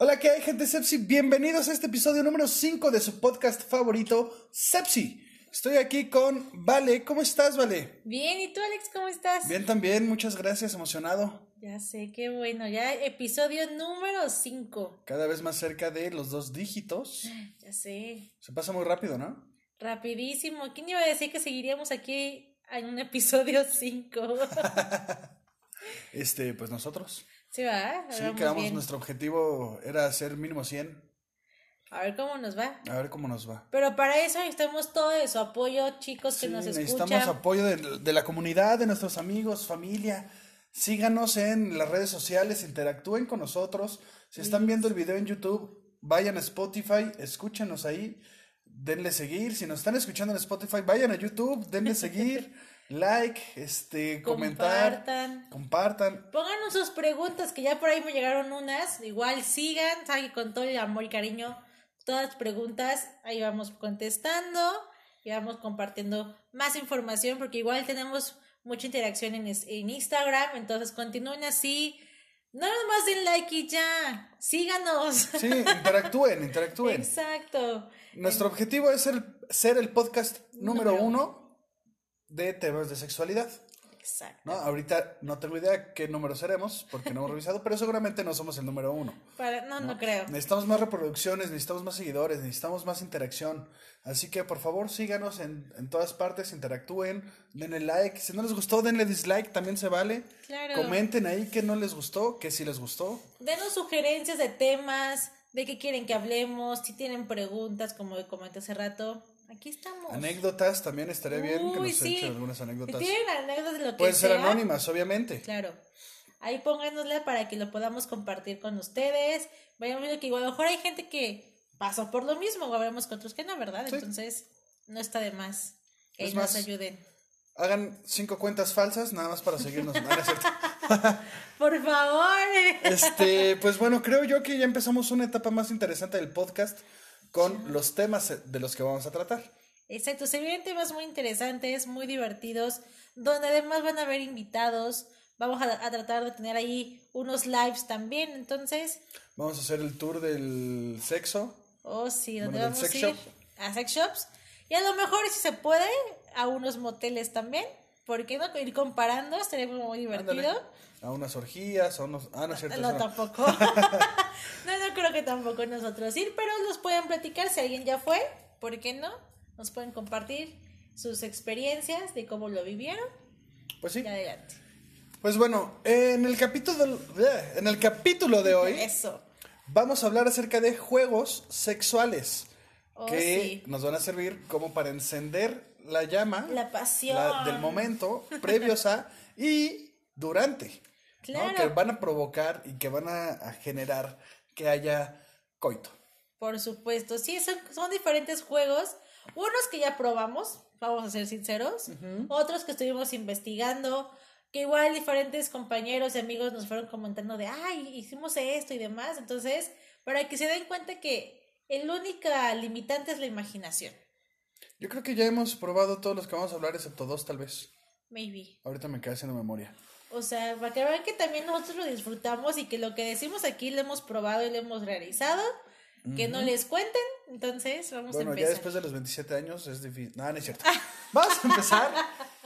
Hola, ¿qué hay, gente Sepsi? Bienvenidos a este episodio número 5 de su podcast favorito, Sepsi. Estoy aquí con Vale. ¿Cómo estás, Vale? Bien, ¿y tú, Alex, cómo estás? Bien, también. Muchas gracias, emocionado. Ya sé, qué bueno. Ya episodio número 5. Cada vez más cerca de los dos dígitos. Ya sé. Se pasa muy rápido, ¿no? Rapidísimo. ¿Quién iba a decir que seguiríamos aquí en un episodio 5? este, pues nosotros. Sí, va. Sí, quedamos, nuestro objetivo era hacer mínimo 100. A ver cómo nos va. A ver cómo nos va. Pero para eso necesitamos todo su apoyo, chicos que nos escuchan. Necesitamos apoyo de, de, la comunidad, de nuestros amigos, familia. Síganos en las redes sociales, interactúen con nosotros. Si están viendo el video en YouTube, vayan a Spotify, escúchenos ahí, denle seguir. Si nos están escuchando en Spotify, vayan a YouTube, denle seguir. like, este, comentar, compartan, compartan. Pónganos sus preguntas, que ya por ahí me llegaron unas. Igual sigan, con todo el amor y cariño todas las preguntas, ahí vamos contestando y vamos compartiendo más información, porque igual tenemos mucha interacción en, en Instagram, entonces continúen así. No más den like y ya, síganos. Sí, interactúen, interactúen. Exacto. Nuestro objetivo es el, ser el podcast número uno de temas de sexualidad. Exacto. ¿no? Ahorita no tengo idea qué número seremos, porque no hemos revisado, pero seguramente no somos el número uno. no, no, creo. Necesitamos más reproducciones, necesitamos más seguidores, necesitamos más interacción. Así que por favor síganos en, en todas partes, interactúen, denle like. Si no les gustó, denle dislike, también se vale. Claro. Comenten ahí que no les gustó, que sí les gustó. Denos sugerencias de temas, de qué quieren que hablemos, si tienen preguntas, como comenté hace rato Aquí estamos. Anécdotas, también estaría bien que nos echen algunas anécdotas. tienen anécdotas de lo que Pueden ser anónimas, obviamente. Claro. Ahí pónganosla para que lo podamos compartir con ustedes. Vayamos viendo que igual a lo mejor hay gente que pasó por lo mismo, o habremos con otros que no, ¿verdad? Entonces, no está de más que nos ayuden. Hagan cinco cuentas falsas nada más para seguirnos. por favor. este, pues bueno, creo yo que ya empezamos una etapa más interesante del podcast con los temas de los que vamos a tratar. Exacto, se vienen temas muy interesantes, muy divertidos, donde además van a haber invitados. Vamos a, tratar de tener ahí unos lives también, entonces. Vamos a hacer el tour del sexo. Oh, sí, donde vamos a ir a sex shops. Y a lo mejor, si se puede, a unos moteles también. ¿Por qué no? Ir comparando, estaría muy divertido. A unas orgías, a unos... Ah, no es cierto. No, tampoco. no, no creo que tampoco nosotros ir, pero los pueden platicar si alguien ya fue, ¿por qué no? Nos pueden compartir sus experiencias de cómo lo vivieron. Pues sí. adelante. Pues bueno, en el capítulo, en el capítulo de hoy... Eso. Vamos a hablar acerca de juegos sexuales. Oh, que nos van a servir como para encender la llama. La pasión. del momento, previos a y durante. Claro. Que van a provocar y que van a, generar que haya coito. Por supuesto, sí, son, son, diferentes juegos. Unos que ya probamos, vamos a ser sinceros. Otros que estuvimos investigando. Que igual diferentes compañeros y amigos nos fueron comentando de, ay, hicimos esto y demás. Entonces, para que se den cuenta que el única limitante es la imaginación. Yo creo que ya hemos probado todos los que vamos a hablar, excepto dos, tal vez. Maybe. Ahorita me quedé haciendo memoria. O sea, para que vean que también nosotros lo disfrutamos y que lo que decimos aquí lo hemos probado y lo hemos realizado. Que no les cuenten. Entonces, vamos a empezar. Bueno, ya después de los 27 años es difícil. No, no es cierto. vamos a empezar.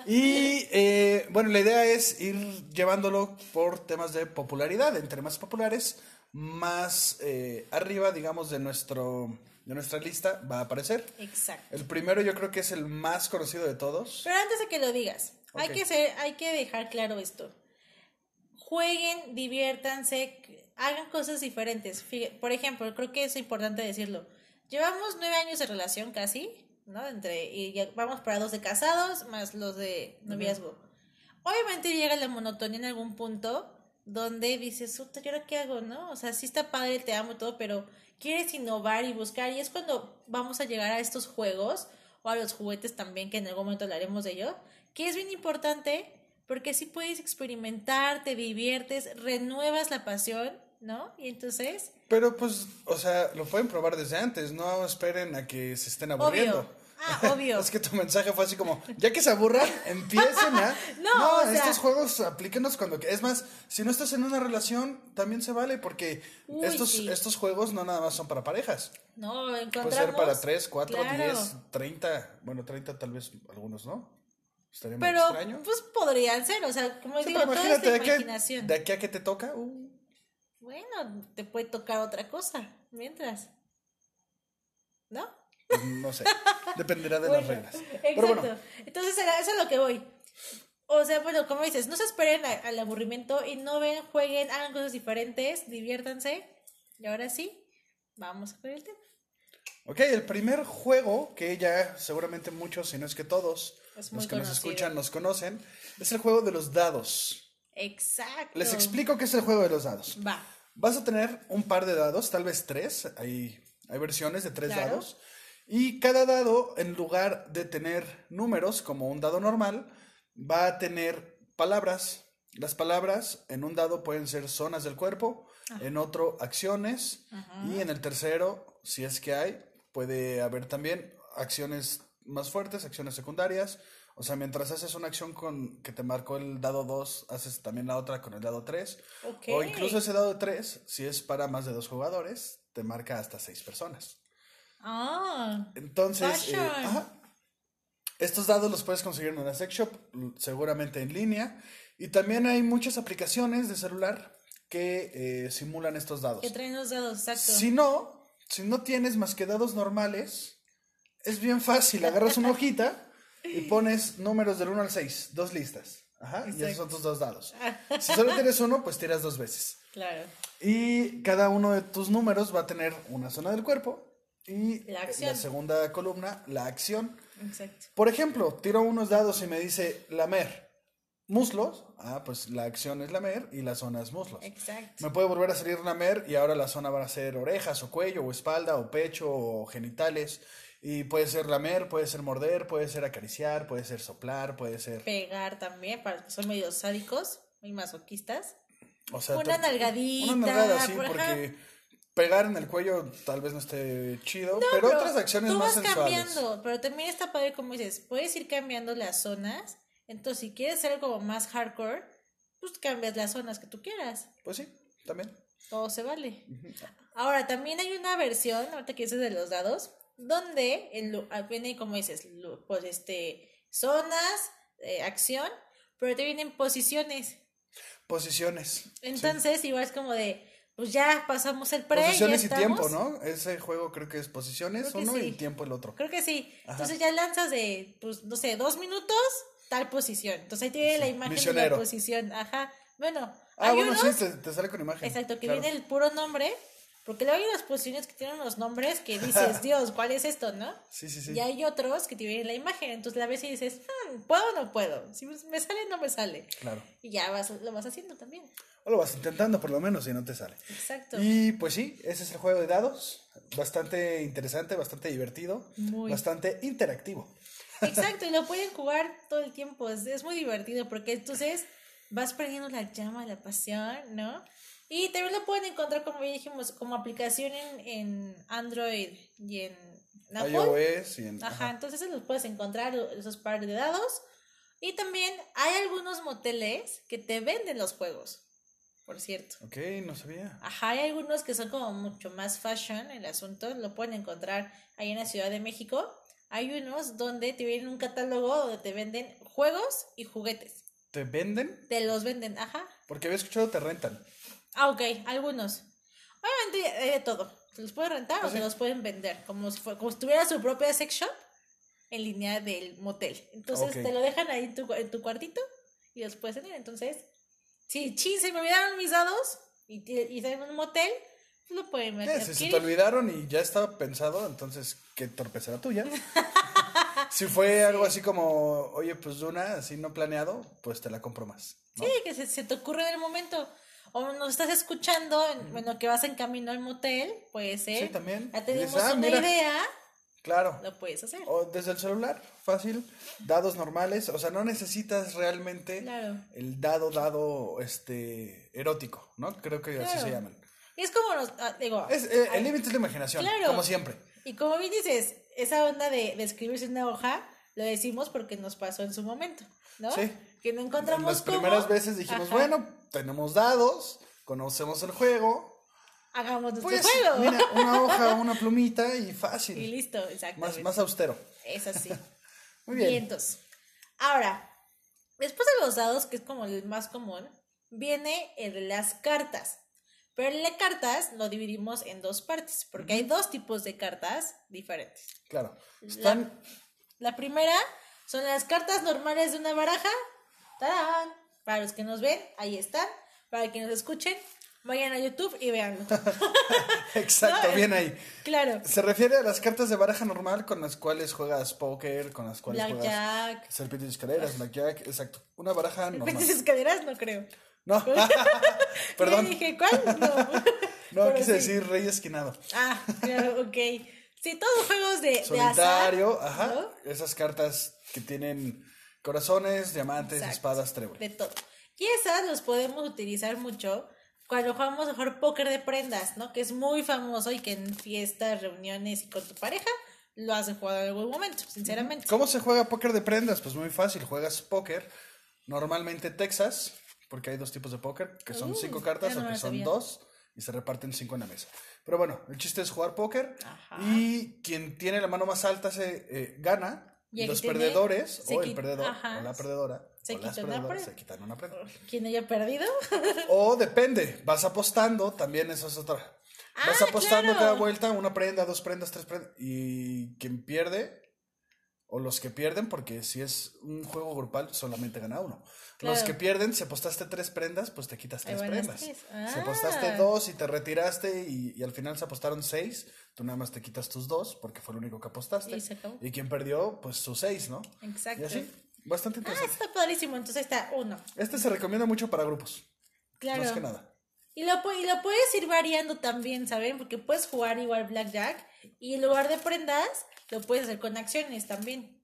Y eh, bueno, la idea es ir llevándolo por temas de popularidad. Entre más populares, más eh, arriba, digamos, de nuestro de nuestra lista va a aparecer. Exacto. El primero yo creo que es el más conocido de todos. Pero antes de que lo digas, hay, que ser, hay que dejar claro esto. Jueguen, diviértanse, hagan cosas diferentes. Por ejemplo, creo que es importante decirlo. Llevamos nueve años de relación casi, ¿no? Entre, y ya vamos para dos de casados más los de noviazgo. Obviamente llega la monotonía en algún punto donde dices, ¿y ahora qué hago, no? O sea, sí está padre, te amo todo, pero quieres innovar y buscar y es cuando vamos a llegar a estos juegos o a los juguetes también, que en algún momento hablaremos de ello, que es bien importante porque así puedes experimentar, te diviertes, renuevas la pasión, ¿no? Y entonces... Pero pues, o sea, lo pueden probar desde antes, no esperen a que se estén aburriendo. Ah, obvio. es que tu mensaje fue así como, ya que se aburran, empiecen a... No, o sea- estos juegos aplíquenos cuando... Es más, si no estás en una relación, también se vale, porque Uy, estos, sí. estos juegos no nada más son para parejas. No, encontramos. Puede ser para 3, 4, Claro. 10, 30. Bueno, 30 tal vez algunos, ¿no? Estaría muy Pero, extraño. pues podrían ser, o sea, como Sí, digo, todo es de imaginación. de aquí a que te toca, uh, Bueno, te puede tocar otra cosa mientras. ¿No? pues, no sé. Dependerá de Bueno, las reglas. Exacto. Pero bueno, Entonces, eso es lo que voy. O sea, bueno, como dices, no se esperen a- al aburrimiento y no ven, jueguen, hagan cosas diferentes, diviértanse. Y ahora sí, vamos con el tema. ok, el primer juego que ya seguramente muchos, si no es que todos, Es muy los que nos escuchan nos conocen, es el juego de los dados. Exacto. Les explico qué es el juego de los dados. Va. Vas a tener un par de dados, tal vez tres, hay, hay versiones de tres Claro. dados, y cada dado, en lugar de tener números como un dado normal, va a tener palabras. Las palabras en un dado pueden ser zonas del cuerpo, en otro acciones, y en el tercero, si es que hay, puede haber también acciones más fuertes, acciones secundarias. O sea, mientras haces una acción con que te marcó el dado 2, haces también la otra con el dado 3. Ok. O incluso ese dado de 3, si es para más de dos jugadores, te marca hasta seis personas. Ah, Entonces, eh, ajá. estos dados los puedes conseguir en una sex shop, seguramente en línea. Y también hay muchas aplicaciones de celular que eh, simulan estos dados. que traen los dados, exacto. Si no, si no tienes más que dados normales, es bien fácil. Agarras una hojita y pones números del 1 al 6, dos listas. Ajá, y esos son tus dos dados. Si solo tienes uno, pues tiras dos veces. Claro. Y cada uno de tus números va a tener una zona del cuerpo y La acción. segunda columna, la acción. Exacto. Por ejemplo, tiro unos dados y me dice lamer, muslos. Ah, pues la acción es lamer y la zona es muslos. Exacto. Me puede volver a salir lamer y ahora la zona van a ser orejas o cuello o espalda o pecho o genitales. Y puede ser lamer, puede ser morder, puede ser acariciar, puede ser soplar, puede ser... Pegar también, para los que son medio sádicos, muy masoquistas. O sea, Una nalgadita, Una nalgada, sí, por- ajá. porque pegar en el cuello tal vez no esté chido, pero, otras acciones tú más vas sensuales. cambiando, pero también está padre como dices, puedes ir cambiando las zonas. Entonces, si quieres ser como más hardcore, pues cambias las zonas que tú quieras. Pues sí, también. Todo se vale. Ahora, también hay una versión, ahorita que dices de los dados, donde el, viene, como dices, pues este, zonas, eh, acción, pero te vienen posiciones. Posiciones. Entonces, igual es como de, pues ya pasamos el pre. Posiciones ya y tiempo. ¿no? Ese juego creo que es posiciones Creo uno sí. y tiempo el otro. Creo que sí. Ajá. Entonces ya lanzas de, pues, no sé, dos minutos, tal posición. Entonces ahí tiene la imagen de la posición. Ajá. Bueno, Ah, hay bueno, unos, sí, te, te sale con imagen. exacto, que claro. viene el puro nombre, porque luego hay unas posiciones que tienen unos nombres que dices, Dios, ¿cuál es esto, no? Sí, sí, sí. Y hay otros que te vienen la imagen, entonces la ves y dices, "Hmm, ¿puedo o no puedo? Si me sale, no me sale. Claro. Y ya vas, lo vas haciendo también. O lo vas intentando por lo menos y no te sale. Exacto. Y pues sí, ese es el juego de dados. Bastante interesante, bastante divertido, Muy. bastante interactivo. Exacto, y lo pueden jugar todo el tiempo. Es, es muy divertido porque entonces vas perdiendo la llama, la pasión, ¿no? Y también lo pueden encontrar, como ya dijimos, como aplicación en, en Android y en Apple. iOS y en... Ajá, ajá. entonces los puedes encontrar, esos pares de dados. Y también hay algunos moteles que te venden los juegos, por cierto. Ok, no sabía. Ajá, hay algunos que son como mucho más fashion el asunto, lo pueden encontrar ahí en la Ciudad de México. Hay unos donde te vienen un catálogo donde te venden juegos y juguetes. ¿Te venden? Te los venden, ajá. Porque había escuchado te rentan. Ah, ok, algunos. Obviamente hay de todo. Te los pueden rentar o te sí. los pueden vender, como si, fue- como si tuviera su propia sex shop en línea del motel. Entonces te lo dejan ahí en tu, en tu cuartito y los puedes tener. Entonces, si chin, se me olvidaron mis dados y, y están en un motel, lo pueden Eh, meter. si se te olvidaron y ya estaba pensado, entonces qué torpeza la tuya. si fue algo así como, oye, pues una, así no planeado, pues te la compro más. ¿no? Sí, que se, se te ocurre en el momento. O nos estás escuchando, en- bueno, que vas en camino al motel, puede ser. Sí, también. Ya tenemos ah, una mira. idea, Claro. lo puedes hacer. O desde el celular, fácil, dados normales, o sea, no necesitas realmente Claro. el dado dado este erótico, ¿no? Creo que así se llaman. Es como nos, ah, digo, Es, eh, el límite es la imaginación, Claro. como siempre. y como bien dices, esa onda de, de escribirse en una hoja, lo decimos porque nos pasó en su momento, ¿no? Sí. Que no encontramos Las cómo. primeras veces dijimos, Ajá, bueno, tenemos dados, conocemos el juego. hagamos nuestro Pues, juego. mira, una hoja, una plumita y fácil. y listo, exacto. más, más austero. Es así. Muy bien. Vientos. Ahora, después de los dados, que es como el más común, viene el de las cartas. Pero el de cartas lo dividimos en dos partes, porque hay dos tipos de cartas diferentes. Claro. Están, La primera son las cartas normales de una baraja. ¡Tarán! Para los que nos ven, ahí están. Para que nos escuchen, vayan a YouTube y véanlo. exacto, No, bien ahí. Claro. Se refiere a las cartas de baraja normal con las cuales juegas póker, con las cuales juegas Blackjack. serpientes y escaleras, blackjack, exacto. Una baraja normal. Repentes escaleras, no creo. No, perdón. Yo dije, ¿cuál? No. No, Pero quise sí. decir rey esquinado. Ah, claro, ok. Sí, todos juegos de, de azar. Solitario, ajá. ¿no? Esas cartas que tienen corazones, diamantes, Exacto. espadas, trébol. De todo. Y esas los podemos utilizar mucho cuando jugamos a jugar póker de prendas, ¿no? Que es muy famoso y que en fiestas, reuniones y con tu pareja lo has jugado en algún momento, sinceramente. ¿Cómo se juega póker de prendas? Pues muy fácil, juegas póker, normalmente Texas, porque hay dos tipos de póker, que son Uh, cinco cartas no o que son sabía. dos y se reparten cinco en la mesa. Pero bueno, el chiste es jugar póker Ajá. y quien tiene la mano más alta se eh, gana. Y los tiene- perdedores o el perdedor ajá. o la perdedora Se o las perdedoras se quitan una prenda. ¿Quién haya perdido? O depende, vas apostando, también eso es otra. Vas Ah, apostando claro. cada vuelta, una prenda, dos prendas, tres prendas. Y quien pierde, o los que pierden, porque si es un juego grupal, solamente gana uno. Los que pierden, si apostaste tres prendas, pues te quitas tres prendas. tres. Si Ah. apostaste dos y te retiraste y, y al final se apostaron seis, tú nada más te quitas tus dos, porque fue lo único que apostaste. Y se acabó. Y quien perdió, pues sus seis, ¿no? Exacto. Y así, bastante Ah, interesante. está padrísimo. Entonces está uno. Este se recomienda mucho para grupos, Claro. más que nada. Y lo, y lo puedes ir variando también, ¿saben? Porque puedes jugar igual Blackjack y en lugar de prendas, lo puedes hacer con acciones también.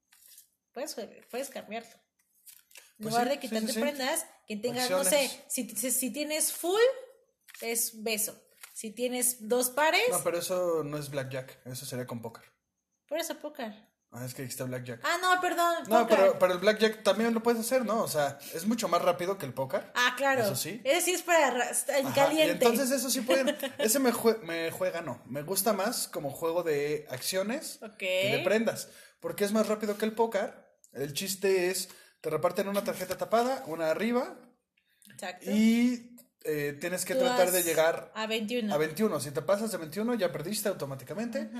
Puedes, puedes cambiarlo. En Pues lugar sí, de sí, quitarte sí, sí. prendas, que tengas, no sé, si, si, si tienes full, es beso. Si tienes dos pares, No, pero eso no es blackjack, eso sería con póker. por eso póker. Ah, es que está blackjack. Ah, no, perdón. No, pero, pero el blackjack también lo puedes hacer, ¿no? O sea, es mucho más rápido que el póker. Ah, claro. Eso sí. Ese sí es para ra- en Ajá, caliente. Y entonces eso sí pueden. Ese me, jue- me juega, no. Me gusta más como juego de acciones Ok. que de prendas. Porque es más rápido que el póker. El chiste es, te reparten una tarjeta tapada, una arriba, Exacto. y eh, tienes que Tú tratar de llegar a 21. a 21. Si te pasas de 21 ya perdiste automáticamente.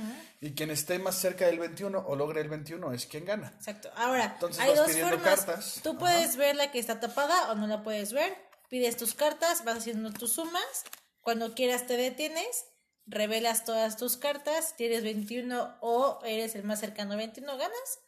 Y quien esté más cerca del 21 o logre el 21 es quien gana. Exacto. Ahora, Entonces hay vas dos pidiendo formas. cartas. Tú Ajá. puedes ver la que está tapada o no la puedes ver. Pides tus cartas, vas haciendo tus sumas. Cuando quieras te detienes, revelas todas tus cartas. Tienes 21 o eres el más cercano a 21, ganas.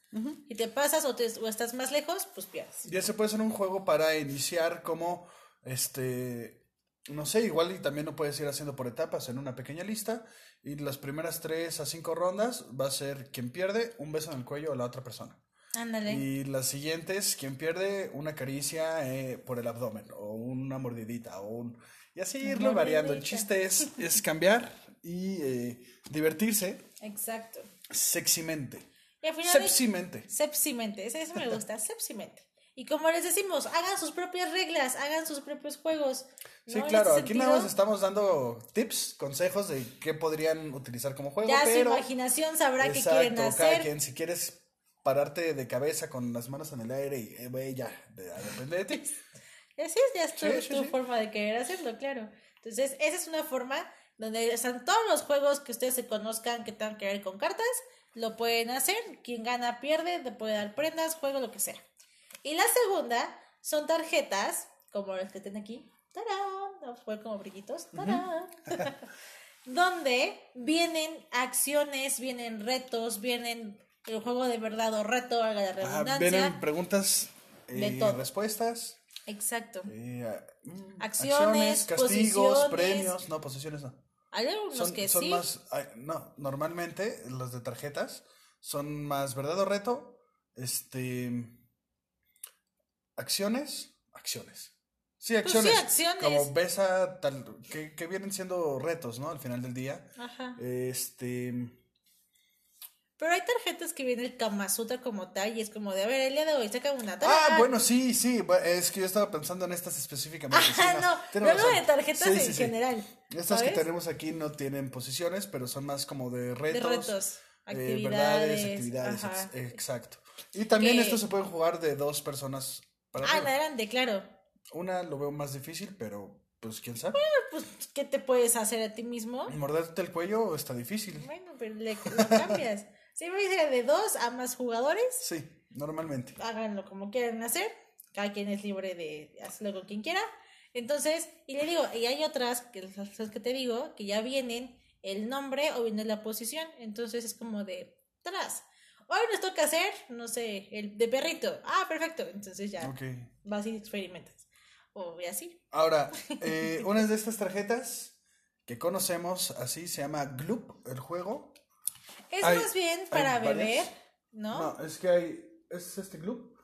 Y te pasas o, te- o estás más lejos, pues pierdes. Y ese puede ser un juego para iniciar como, este, no sé, igual y también lo puedes ir haciendo por etapas en una pequeña lista. Y las primeras tres a cinco rondas va a ser quien pierde un beso en el cuello a la otra persona. Ándale. Y las siguientes, quien pierde una caricia eh, por el abdomen o una mordidita o un... Y así irlo variando. El chiste es, es cambiar y eh, divertirse Exacto. sexymente. Y al final. Sepsimente. Sepsimente, ese, ese me gusta, sepsimente. Y como les decimos, hagan sus propias reglas, hagan sus propios juegos. ¿no? Sí, claro, aquí nada más estamos dando tips, consejos de qué podrían utilizar como juego, Ya pero su imaginación sabrá qué quieren cada hacer. quien, si quieres pararte de cabeza con las manos en el aire y eh, güey, ya, de- depende de ti. Así es, ya es tu, Sí, sí, tu sí. forma de querer hacerlo, claro. Entonces, esa es una forma donde están todos los juegos que ustedes se conozcan que tengan que ver con cartas, lo pueden hacer. Quien gana pierde, te puede dar prendas, juego, lo que sea. Y la segunda son tarjetas, como las que tienen aquí. ¡Tarán! Vamos a jugar como brillitos. ¡Tarán! donde vienen acciones, vienen retos, vienen el juego de verdad o reto, haga la redundancia. vienen preguntas y todo. respuestas, Exacto. eh, mm, Acciones, castigos, posiciones. premios, no, posiciones no. Hay algunos Son, que son sí. más, no, normalmente los de tarjetas son más verdad o reto, este, acciones, acciones. Sí, Pues sí, acciones. acciones. Como besa, tal, que, que vienen siendo retos, ¿no? Al final del día. Ajá. Este, Pero hay tarjetas que viene el Kama Sutra como tal y es como de, a ver, el día de hoy saca una tarjeta. Ah, bueno, sí, sí. Es que yo estaba pensando en estas específicamente. sí, Ah, no, tienes no razón. de tarjetas Sí, en sí, sí. general. Estas que tenemos aquí no tienen posiciones, pero son más como de De retos. retos, eh, actividades. verdades, actividades, ajá. ex- exacto. Y también Que- estos se pueden jugar de dos personas para Ah, arriba. adelante, claro. Una lo veo más difícil, pero pues quién sabe. Pues, ¿qué te puedes hacer a ti mismo? Morderte el cuello está difícil. Bueno, pero le, lo cambias. Si me dice de dos a más jugadores, Sí, normalmente. háganlo como quieran hacer. Cada quien es libre de hacerlo con quien quiera. Entonces, y le digo, y hay otras, que las que te digo, que ya vienen el nombre o viene la posición. Entonces es como de tras. Hoy nos toca hacer, no sé, el de perrito. Ah, perfecto. Entonces ya Ok. vas y experimentas. O así. Ahora, eh, una de estas tarjetas que conocemos así se llama Gloop, el juego. Es Hay- más bien para beber, ¿no? No, es que hay. Es este Gloop.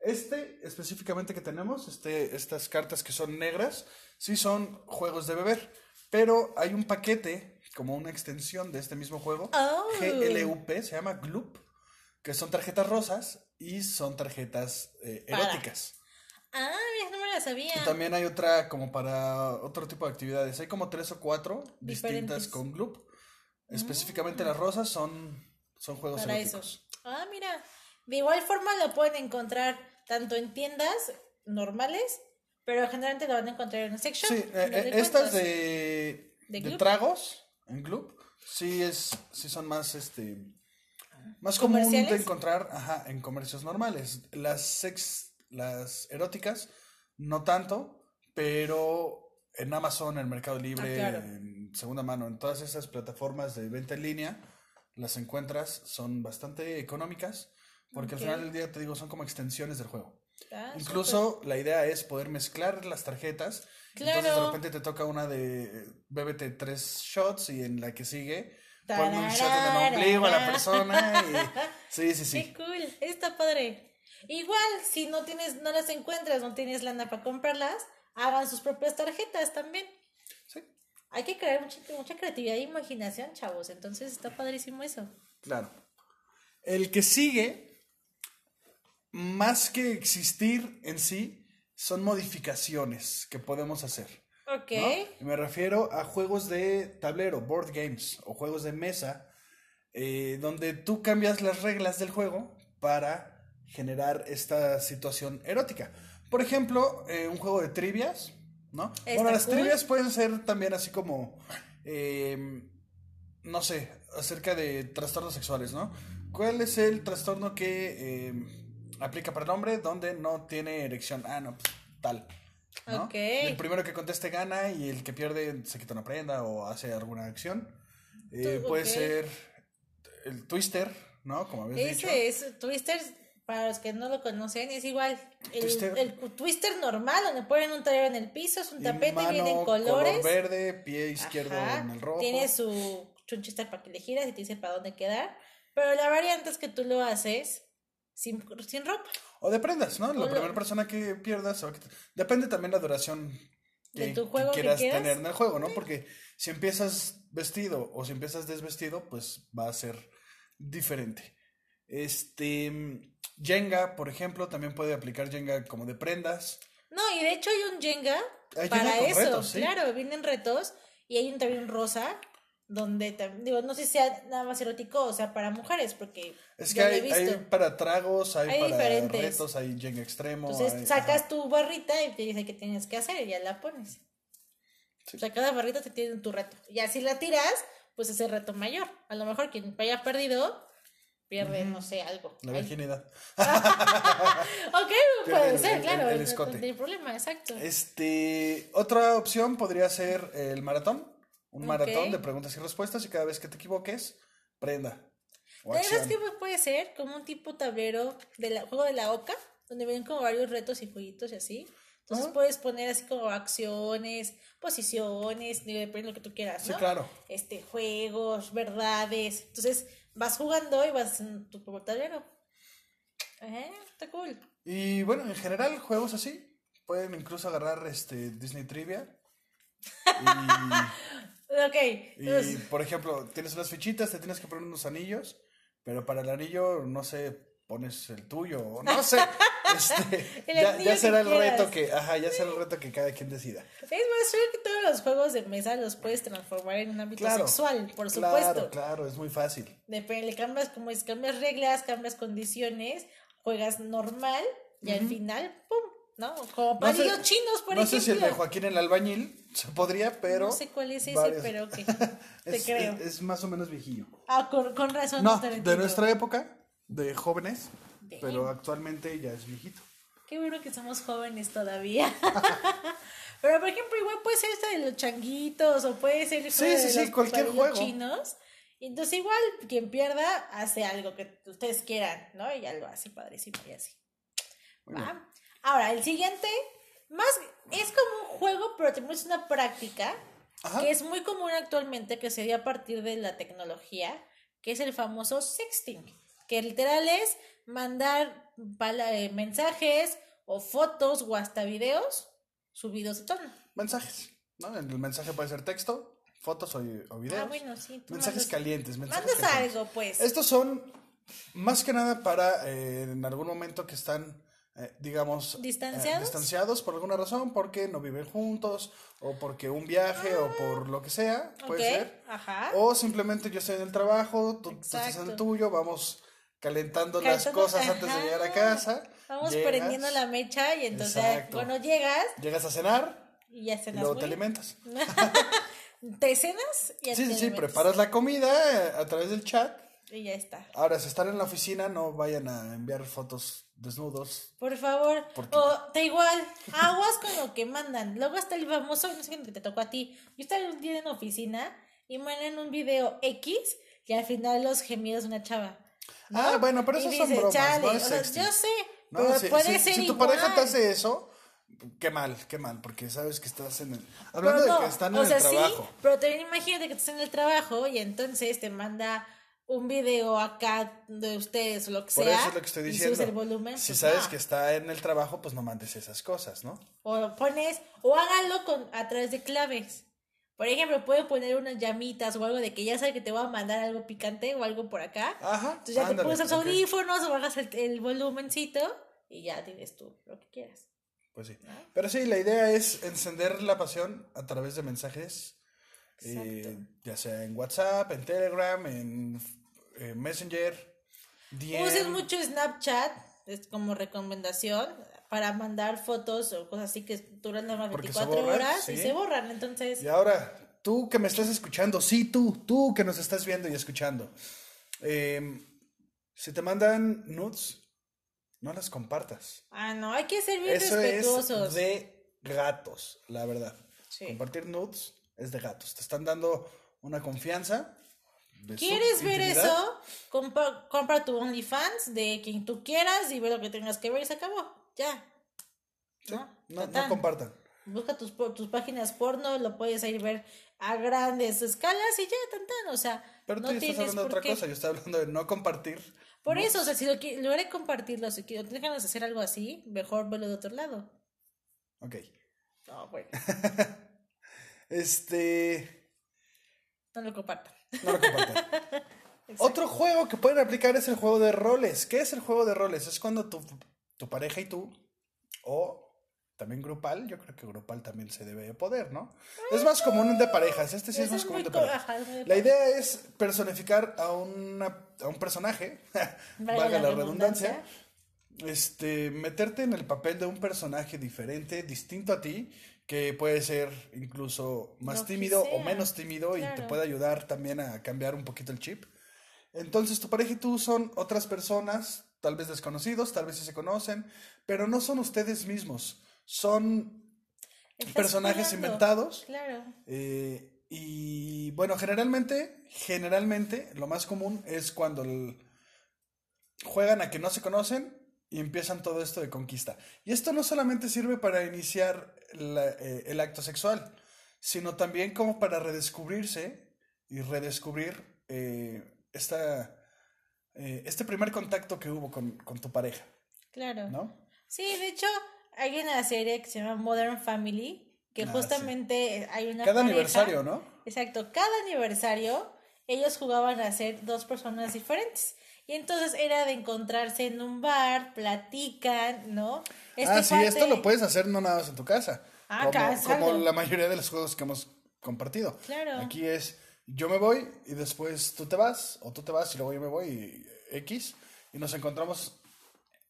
Este específicamente que tenemos, este, estas cartas que son negras, sí son juegos de beber. Pero hay un paquete, como una extensión de este mismo juego, Oh. GLUP, se llama Gloop, que son tarjetas rosas y son tarjetas eh, eróticas. Ah, mira, no me la sabía. Y también hay otra como para otro tipo de actividades. Hay como tres o cuatro Diferentes. distintas con Gloop. Específicamente las rosas son, son juegos para eróticos. eso. Ah, mira. De igual forma lo pueden encontrar tanto en tiendas normales, pero generalmente lo van a encontrar en un sex shop. Sí, eh, eh, estas de, ¿De tragos en Gloop, sí es, sí son más este más común de encontrar ajá, en comercios normales. Las sex, las eróticas, no tanto, pero en Amazon, en Mercado Libre, Ah, claro. en segunda mano, en todas esas plataformas de venta en línea, las encuentras, son bastante económicas, porque al final del día te digo, son como extensiones del juego. Ah, Incluso la idea es poder mezclar las tarjetas. Entonces de Claro. repente te toca una de bébete tres shots y en la que sigue ponle un shot en el ombligo a la persona y sí, sí, Qué sí. cool, está padre. Igual, si no tienes, no las encuentras, no tienes lana para comprarlas, hagan sus propias tarjetas también. Sí, Hay que crear mucha, mucha creatividad e imaginación, chavos. Entonces está padrísimo eso. claro. El que sigue, más que existir en sí, son modificaciones que podemos hacer. Ok. ¿no? Y me refiero a juegos de tablero, board games o juegos de mesa, eh, donde tú cambias las reglas del juego para generar esta situación erótica. Por ejemplo, eh, un juego de trivias, ¿no? Está bueno, las cool. trivias pueden ser también así como, eh, no sé, acerca de trastornos sexuales, ¿no? ¿Cuál es el trastorno que eh, aplica para el hombre donde no tiene erección? Ah, no, pues tal. ¿no? Ok. El primero que conteste gana y el que pierde se quita una prenda o hace alguna acción. Eh, puede ser el twister, ¿no? Como habías dicho. Ese es Twister, para los que no lo conocen, es igual. El Twister. el Twister normal, donde ponen un tablero en el piso, es un tapete, mano, vienen colores. Color verde, pie izquierdo Ajá, en el rojo. Tiene su chunchista para que le giras y te dice para dónde quedar. Pero la variante es que tú lo haces sin, sin ropa. O de prendas, ¿no? O La lo- primera persona que pierda se va a quitar. Depende también la duración De que, tu que juego que quieras quieras. tener en el juego, ¿no? Porque si empiezas vestido o si empiezas desvestido, pues va a ser diferente. Este. Jenga, por ejemplo, también puede aplicar Jenga como de prendas. No, y de hecho hay un Jenga Hay para Jenga eso. retos, sí. Claro, vienen retos. Y hay un también rosa, donde, digo, no sé si sea nada más erótico o sea para mujeres, porque Es que hay, para tragos, hay, Hay para diferentes. retos, hay Jenga extremo. Entonces hay- sacas ajá. tu barrita y te dice qué tienes que hacer y ya la pones. Sí. O sea, cada barrita te tiene tu reto. Y así la tiras, pues es el reto mayor. A lo mejor quien haya perdido, pierde, no sé, algo. La virginidad. Ok, puede el- ser, el- claro. el no- escote. No problema, exacto. Este, otra opción podría ser el maratón. Un maratón de preguntas y respuestas y cada vez que te equivoques, prenda. ¿Sabes qué puede ser? Como un tipo tablero del juego de la oca, donde ven como varios retos y jueguitos y así. Entonces puedes poner así como acciones, posiciones, depende de lo que tú quieras, Sí, claro. Este, juegos, verdades. Entonces vas jugando y vas en tu tablero. Ajá, está cool. Y bueno, en general, juegos así. Pueden incluso agarrar este Disney Trivia. Ok. Y, y, entonces- por ejemplo, tienes unas fichitas, te tienes que poner unos anillos. Pero para el anillo, no sé, pones el tuyo, o no sé. Este, ya, ya será el reto que, ajá, ya será el reto que cada quien decida. Es más, creo que todos los juegos de mesa los puedes transformar en un ámbito sexual, por supuesto. Claro, claro, es muy fácil. Depende, le cambias como es, cambias reglas, cambias condiciones, juegas normal y al final, pum, ¿no? Como palillos chinos, por ejemplo. No sé si el de Joaquín el albañil se podría, pero. No sé cuál es ese, pero que te creo. Es, más o menos viejillo. Ah, con, con razón. No, de nuestra época, de jóvenes, pero actualmente ya es viejito. Qué bueno que somos jóvenes todavía. pero por ejemplo, igual puede ser esta de los changuitos o puede ser sí, sí, sí, cualquier juego. chinos. Entonces igual quien pierda hace algo que ustedes quieran, ¿no? Y ya lo hace padrísimo y así. Ahora, el siguiente, más es como un juego, pero es una práctica que es muy común actualmente, que se dio a partir de la tecnología, que es el famoso sexting, que literal es mandar eh, mensajes o fotos o hasta videos subidos de tono. Mensajes, ¿no? El mensaje puede ser texto, fotos o, videos. Ah, bueno, sí. Mensajes calientes, mensajes Mandas algo, pues. Estos son más que nada para eh, en algún momento que están eh, digamos, ¿Distanciados? distanciados por alguna razón, porque no viven juntos, o porque un viaje, o por lo que sea, puede ser. O simplemente yo estoy en el trabajo, tú, estás en el tuyo, vamos calentando las cosas antes de llegar a casa. Vamos prendiendo la mecha y entonces cuando llegas... Llegas a cenar. Y ya cenas. luego te alimentas. ¿Te cenas? Y sí, sí, sí, preparas la comida eh, a través del chat. Y ya está. Ahora, si están en la oficina, no vayan a enviar fotos desnudos. Por favor. O da igual, aguas con lo que mandan. Luego está el famoso, no sé qué te tocó a ti. Yo estaba un día en oficina y mandan un video X y al final los gemidos de una chava. Ah, bueno, pero eso son bromas, no es Yo sé, pero puede ser Si tu pareja te hace eso, qué mal, qué mal, porque sabes que estás en el... Hablando de que están en el trabajo. Sí, pero también imagínate que estás en el trabajo y entonces te manda un video acá de ustedes o lo que sea. Por eso es lo que estoy diciendo. el volumen. Si pues sabes que está en el trabajo, pues no mandes esas cosas, ¿no? O pones, o hágalo con, a través de claves. Por ejemplo, puede poner unas llamitas o algo de que ya sabe que te va a mandar algo picante o algo por acá. Ajá. Entonces ya te pones los audífonos o bajas el, volumencito y ya tienes tú lo que quieras. Pues sí. Pero sí, la idea es encender la pasión a través de mensajes eh, ya sea en WhatsApp, en Telegram, en eh, Messenger. DM. mucho Snapchat, es como recomendación para mandar fotos o cosas así que duran las 24 horas y se borran, entonces... Y ahora, tú que me estás escuchando, sí, tú, tú que nos estás viendo y escuchando, em, si te mandan nudes, no las compartas. Ah, no, hay que ser bien Eso Es de gatos, la verdad. Compartir nudes es de gatos. Te están dando una confianza. ¿Quieres ver eso? Compra, tu OnlyFans de quien tú quieras y ve lo que tengas que ver y se acabó. Ya. ¿No? No, compartan. Busca tus, tus páginas porno, lo puedes ir ver a grandes escalas y ya, tan tan. O sea, pero tú estás hablando de otra cosa. Yo estoy hablando de no compartir. Por eso, o sea, si lo, lo haré compartirlo, si te hacer algo así, mejor verlo de otro lado. Ok. No, bueno. Este. No lo compartan. No lo compartan. Otro juego que pueden aplicar es el juego de roles. ¿Qué es el juego de roles? Es cuando tu, tu pareja y tú, o también grupal, yo creo que grupal también se debe poder, ¿no? Es más común de parejas, este sí es, más común de parejas. La idea es personificar a, una, a un personaje, valga la, redundancia, este, meterte en el papel de un personaje diferente, distinto a ti, que puede ser incluso más tímido o menos tímido y te puede ayudar también a cambiar un poquito el chip. Entonces tu pareja y tú son otras personas, tal vez desconocidos, tal vez sí se conocen, pero no son ustedes mismos, son personajes inventados. Claro. Eh, y bueno, generalmente, generalmente lo más común es cuando juegan a que no se conocen y empiezan todo esto de conquista. Y esto no solamente sirve para iniciar eh, el acto sexual, sino también como para redescubrirse y redescubrir eh, esta, eh, este primer contacto que hubo con, tu pareja. Claro. ¿No? Sí, de hecho, hay una serie que se llama Modern Family, que ah, justamente hay una... Cada aniversario, ¿no? Exacto, cada aniversario ellos jugaban a ser dos personas diferentes Y entonces era de encontrarse en un bar, platican, ¿no? Este ah, sí, esto lo puedes hacer no nada más en tu casa. Ah, como, como la mayoría de los juegos que hemos compartido. Claro. Aquí es, yo me voy y después tú te vas, o tú te vas y luego yo me voy, y X, y nos encontramos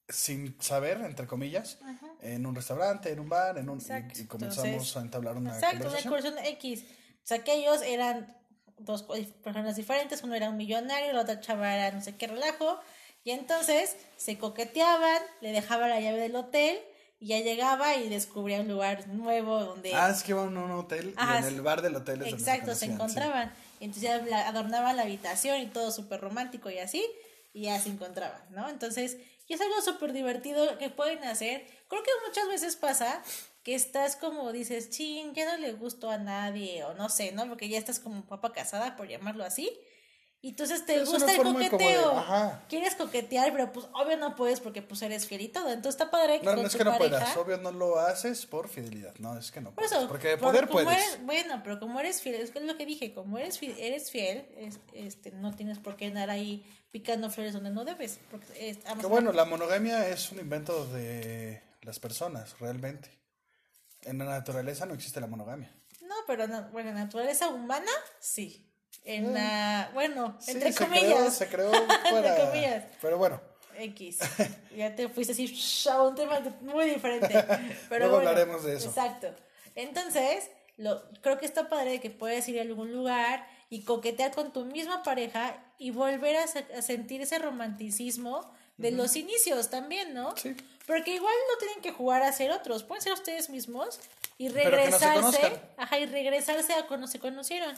sin saber, entre comillas, en un restaurante, en un bar, en un, y- comenzamos Entonces, a entablar una Exacto, una conversación. X. O sea, que ellos eran dos co- personas diferentes, uno era un millonario, la otra chava era no sé qué relajo, y entonces se coqueteaban, le dejaba la llave del hotel, y ya llegaba y descubría un lugar nuevo donde... Ah, es que iban a un hotel Ajá, y en el bar del hotel es donde Exacto, se sí. Entonces ya adornaban la habitación y todo súper romántico y así, y ya se encontraban, ¿no? Entonces, y es algo súper divertido que pueden hacer. Creo que muchas veces pasa que estás como dices, ching, ya no le gustó a nadie, o no sé, ¿no? Porque ya estás como papa casada, por llamarlo así. Y entonces te Es gusta el de- coqueteo. ajá. Quieres coquetear, pero pues obvio no puedes porque pues eres fiel y todo. Entonces está padre que No, con no es tu que no pareja... puedas, obvio no lo haces por fidelidad, no, es que no Por puedes, eso, porque de por- poder puedes. eres- bueno, pero como eres fiel, es lo que dije, como eres fiel, eres fiel es- este, no tienes por qué andar ahí picando flores donde no debes. Porque es- Que bueno, la monogamia es un invento de las personas, realmente. En la naturaleza no existe la monogamia. No, pero no, bueno, en la naturaleza humana, sí. En la, bueno. Sí, entre se comillas. creó, se creó comillas. Pero bueno, X. Ya te fuiste así a un tema muy diferente. Pero Luego bueno, hablaremos de eso. Exacto. Entonces, lo, creo que está padre que puedes ir a algún lugar y coquetear con tu misma pareja y volver a, se- a sentir ese romanticismo de los inicios también, ¿no? Sí. Porque igual no tienen que jugar a ser otros, pueden ser ustedes mismos y no regresarse, conozcan. ajá, y regresarse a cuando se conocieron.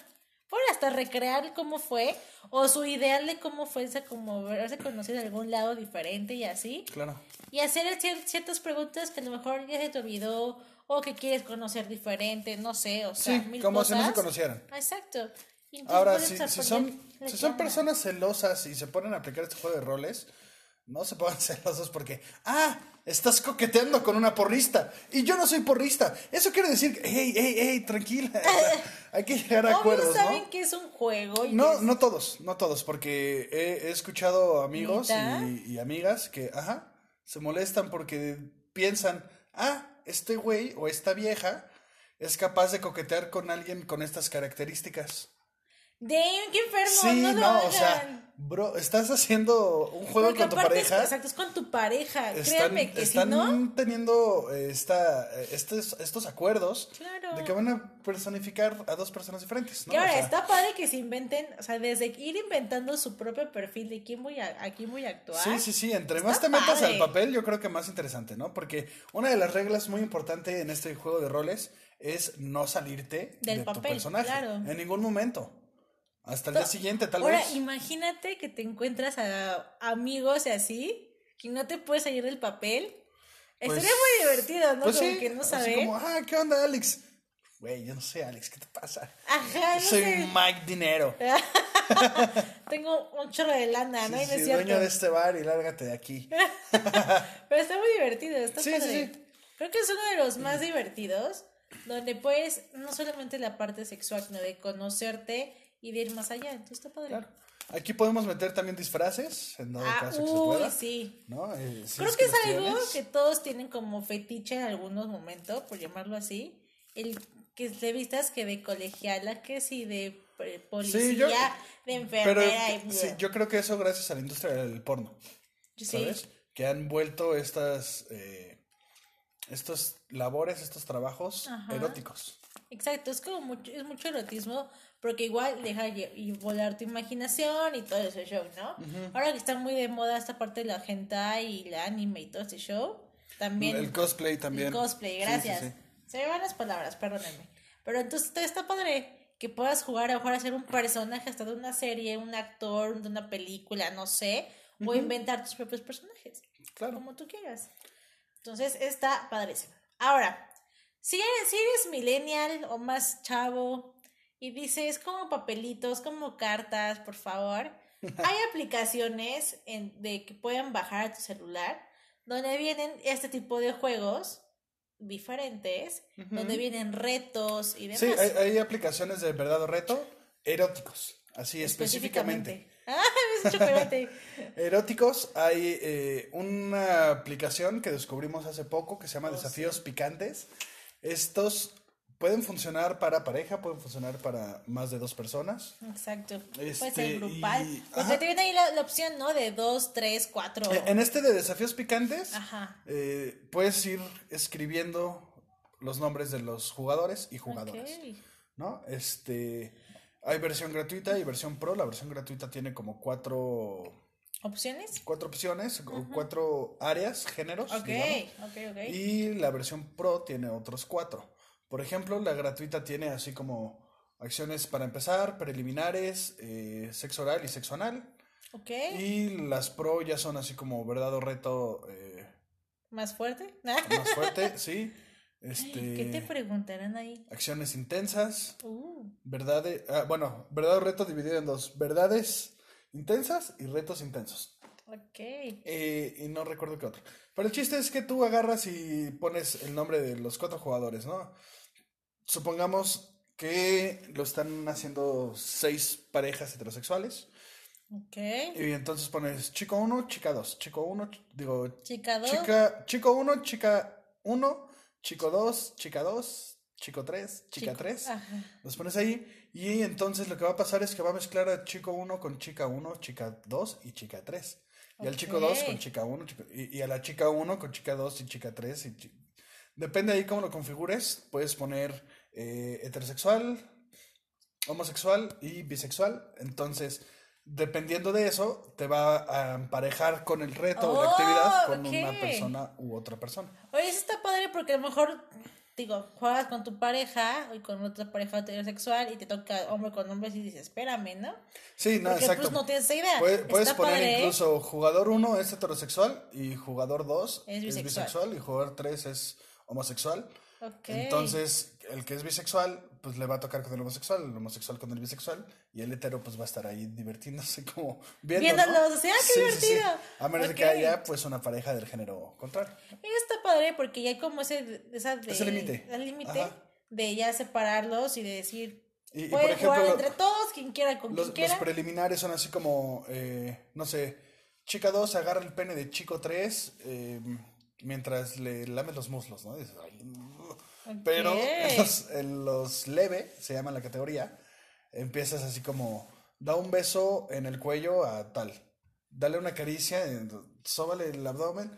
Pueden hasta recrear cómo fue o su ideal de cómo fue ese como haberse conocido de algún lado diferente y así claro. y hacer cier- ciertas preguntas que a lo mejor ya se te olvidó o que quieres conocer diferente, no sé, o sea, Sí, mil como si no se cosas. conocieran. Exacto. Ahora, si, si son, si personas celosas y se ponen a aplicar este juego de roles, no se pongan celosos porque, ah, estás coqueteando con una porrista y yo no soy porrista. Eso quiere decir que, hey, hey, hey, tranquila. hay que llegar a acuerdos, saben ¿no? que es un juego y No, es- no todos, no todos, porque he, he escuchado amigos y, y amigas que, ajá, se molestan porque piensan, ah, este güey o esta vieja es capaz de coquetear con alguien con estas características. Damn, qué enfermo, Sí, no, no, o sea. Bro, estás haciendo un juego Porque con tu es- pareja. exacto, es con tu pareja. Están, Créanme que están si no, teniendo esta, estos, estos acuerdos Claro. de que van a personificar a dos personas diferentes, ¿no? que ahora O sea, está padre que se inventen, o sea, desde ir inventando su propio perfil de quién voy a, a quién voy a actuar. Sí, sí, sí. Entre más te metas padre. al papel, yo creo que más interesante, ¿no? Porque una de las reglas muy importantes en este juego de roles es no salirte Del de papel, tu personaje. claro. En ningún momento. Hasta el día siguiente, tal Ahora, vez. imagínate que te encuentras a amigos y así, que no te puedes salir del papel. Pues- Estaría muy divertido, ¿no? Pues como sí, que no así saber. como, ah, ¿qué onda, Alex? Güey, yo no sé, Alex, ¿qué te pasa? Ajá, no Soy sé. Mike Dinero. Tengo un chorro de lana, ¿no? Sí, Y no es sí, cierto. dueño de este bar y lárgate de aquí. Pero está muy divertido, está Sí, padre. Creo que es uno de los más divertidos, donde puedes, no solamente la parte sexual, sino de conocerte y de ir más allá. Entonces está padre. Claro. Aquí podemos meter también disfraces, en dado Ah, caso que se uy, pueda. sí. ¿no? Eh, si Creo que es algo tienes. que todos tienen como fetiche en algunos momentos, por llamarlo así. El que te vistas que de colegiala, que sí de eh, policía, Sí, yo- de Pero enfermera. y sí, yo creo que eso gracias a la industria del porno. Sí. ¿Sabes? Que han vuelto estas eh, estos labores, estos trabajos Ajá. eróticos. Exacto, es como mucho, es mucho erotismo, porque igual deja y volar tu imaginación y todo ese show, ¿no? Ahora que está muy de moda esta parte de la hentai y la anime y todo ese show, también El cosplay también. el cosplay, Sí, sí, gracias. sí. Se me van las palabras, perdónenme. Pero entonces está- padre que puedas jugar a mejor a ser un personaje hasta de una serie, un actor de una película, no sé, o inventar tus propios personajes. Claro. Como tú quieras. Entonces está padrísimo. Ahora, si eres, si eres millennial o más chavo y dices como papelitos, como cartas, por favor, hay aplicaciones en- de que puedan bajar a tu celular donde vienen este tipo de juegos diferentes, donde vienen retos y demás. Sí, hay, hay aplicaciones de verdad o reto eróticos, así específicamente. Ah, chocolate. Eróticos, hay eh, una aplicación que descubrimos hace poco que se llama Oh, Desafíos Picantes. Estos pueden funcionar para pareja, pueden funcionar para más de dos personas. Exacto. Puede Este, ser grupal. y- ajá. te viene ahí la, la opción, ¿no? De dos, tres, cuatro. Eh, En este de Desafíos Picantes, Ajá. eh, puedes ir escribiendo los nombres de los jugadores y jugadoras. Ok. ¿no? Este, hay versión gratuita y versión pro. La versión gratuita tiene como cuatro, ¿Opciones? cuatro opciones, cuatro áreas, géneros, Ok, ok, ok. Y la versión pro tiene otros cuatro. Por ejemplo, la gratuita tiene así como acciones para empezar, preliminares, eh, sexo oral y sexo anal. Ok. Y las pro ya son así como verdad o reto eh, ¿Más fuerte? más fuerte, sí. Este, ¿Qué te preguntarán ahí? acciones intensas, Uh, verdades, ah, bueno, verdad o reto dividido en dos, verdades intensas y retos intensos. ok. Eh, y no recuerdo qué otro. Pero el chiste es que tú agarras y pones el nombre de los cuatro jugadores, ¿no? Supongamos que lo están haciendo seis parejas heterosexuales. Ok. Y entonces pones chico 1, chica 2, chico 1, digo, Chica dos. chica, chico 1, chica 1, chico 2, chica 2, chico 3, chica Chico- 3. Ajá. Los pones ahí y entonces lo que va a pasar es que va a mezclar a chico 1 con chica 1, chica 2 y chica 3. Y al chico 2 con chica 1 y, y a la chica 1 con chica 2 y chica 3. Y chi- Depende ahí cómo lo configures. Puedes poner eh, heterosexual, homosexual y bisexual. Entonces, dependiendo de eso, te va a emparejar con el reto o la Oh, actividad con una persona u otra persona. Oye, eso está padre porque a lo mejor, digo, juegas con tu pareja y con otra pareja heterosexual y te toca hombre con hombre y dices, espérame, ¿no? Sí, no, Porque exacto. pues no tienes esa idea. Puedes, poner padre, ¿eh? incluso jugador 1 es heterosexual y jugador 2 Es es bisexual. y jugador 3 es homosexual. Ok. Entonces, el que es bisexual, pues le va a tocar con el homosexual, el homosexual con el bisexual y el hetero pues va a estar ahí divirtiéndose como viendo, Viéndolos, así, ¡ah, qué divertido! A menos de que haya pues una pareja del género contrario. Está padre porque ya hay como ese, esa de, Ese límite. el límite de ya separarlos y de decir, Y, por ejemplo, jugar entre todos, quien quiera con los, quien quiera. los preliminares son así como, eh, no sé, chica 2 agarra el pene de chico 3 eh, mientras le lames los muslos, ¿no? Dices, "Ay, uh". Pero en los, en los leve, se llama la categoría, empiezas así como, da un beso en el cuello a tal, dale una caricia, eh, sóbale el abdomen,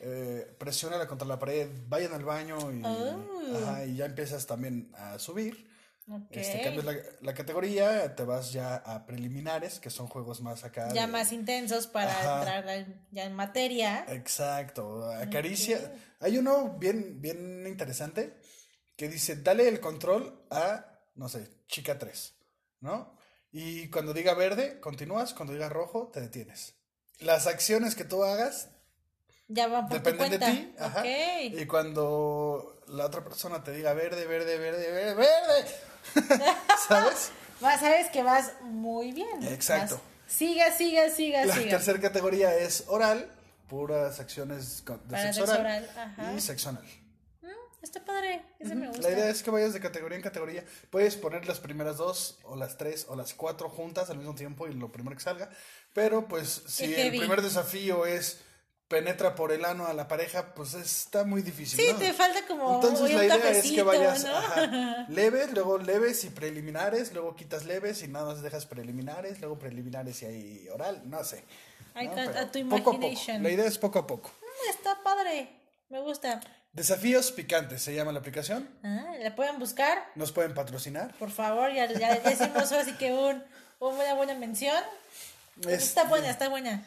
eh, presiónala contra la pared, vayan al baño y, Oh. ajá, y ya empiezas también a subir. Ok. Este, cambias la, la categoría, te vas ya a preliminares, que son juegos más acá. ya de- más intensos para Ajá. entrar en- ya en materia. Exacto, acaricia. Hay uno bien, bien interesante que dice, dale el control a, no sé, chica 3, ¿no? Y cuando diga verde, continúas, cuando diga rojo, te detienes. Las acciones que tú hagas Ya van por tu dependen de ti. Ajá. Y cuando la otra persona te diga verde, verde, verde, verde, verde, ¿sabes? Vas, sabes que vas muy bien. Exacto. Vas- siga, siga, siga, La siga. tercera categoría es oral, puras acciones de Para sexo oral, oral, ajá. y sexo anal. Está padre. Ese me gusta. La idea es que vayas de categoría en categoría. Puedes poner las primeras dos, o las tres, o las cuatro juntas al mismo tiempo y lo primero que salga. Pero pues si el primer desafío es penetra por el ano a la pareja, pues está muy difícil. Sí, ¿no? te falta como Entonces la idea es que vayas ¿no? ajá, leves, luego leves y preliminares, luego quitas leves y nada más dejas preliminares, luego preliminares y ahí oral, no sé. A tu poco a poco. imagination. La idea es poco a poco. Mm, Está padre. Me gusta. Desafíos picantes se llama la aplicación. Ah, ¿La pueden buscar? Nos pueden patrocinar. Por favor, ya, ya, ya hicimos así que un, una buena mención. Es- Está buena, está buena.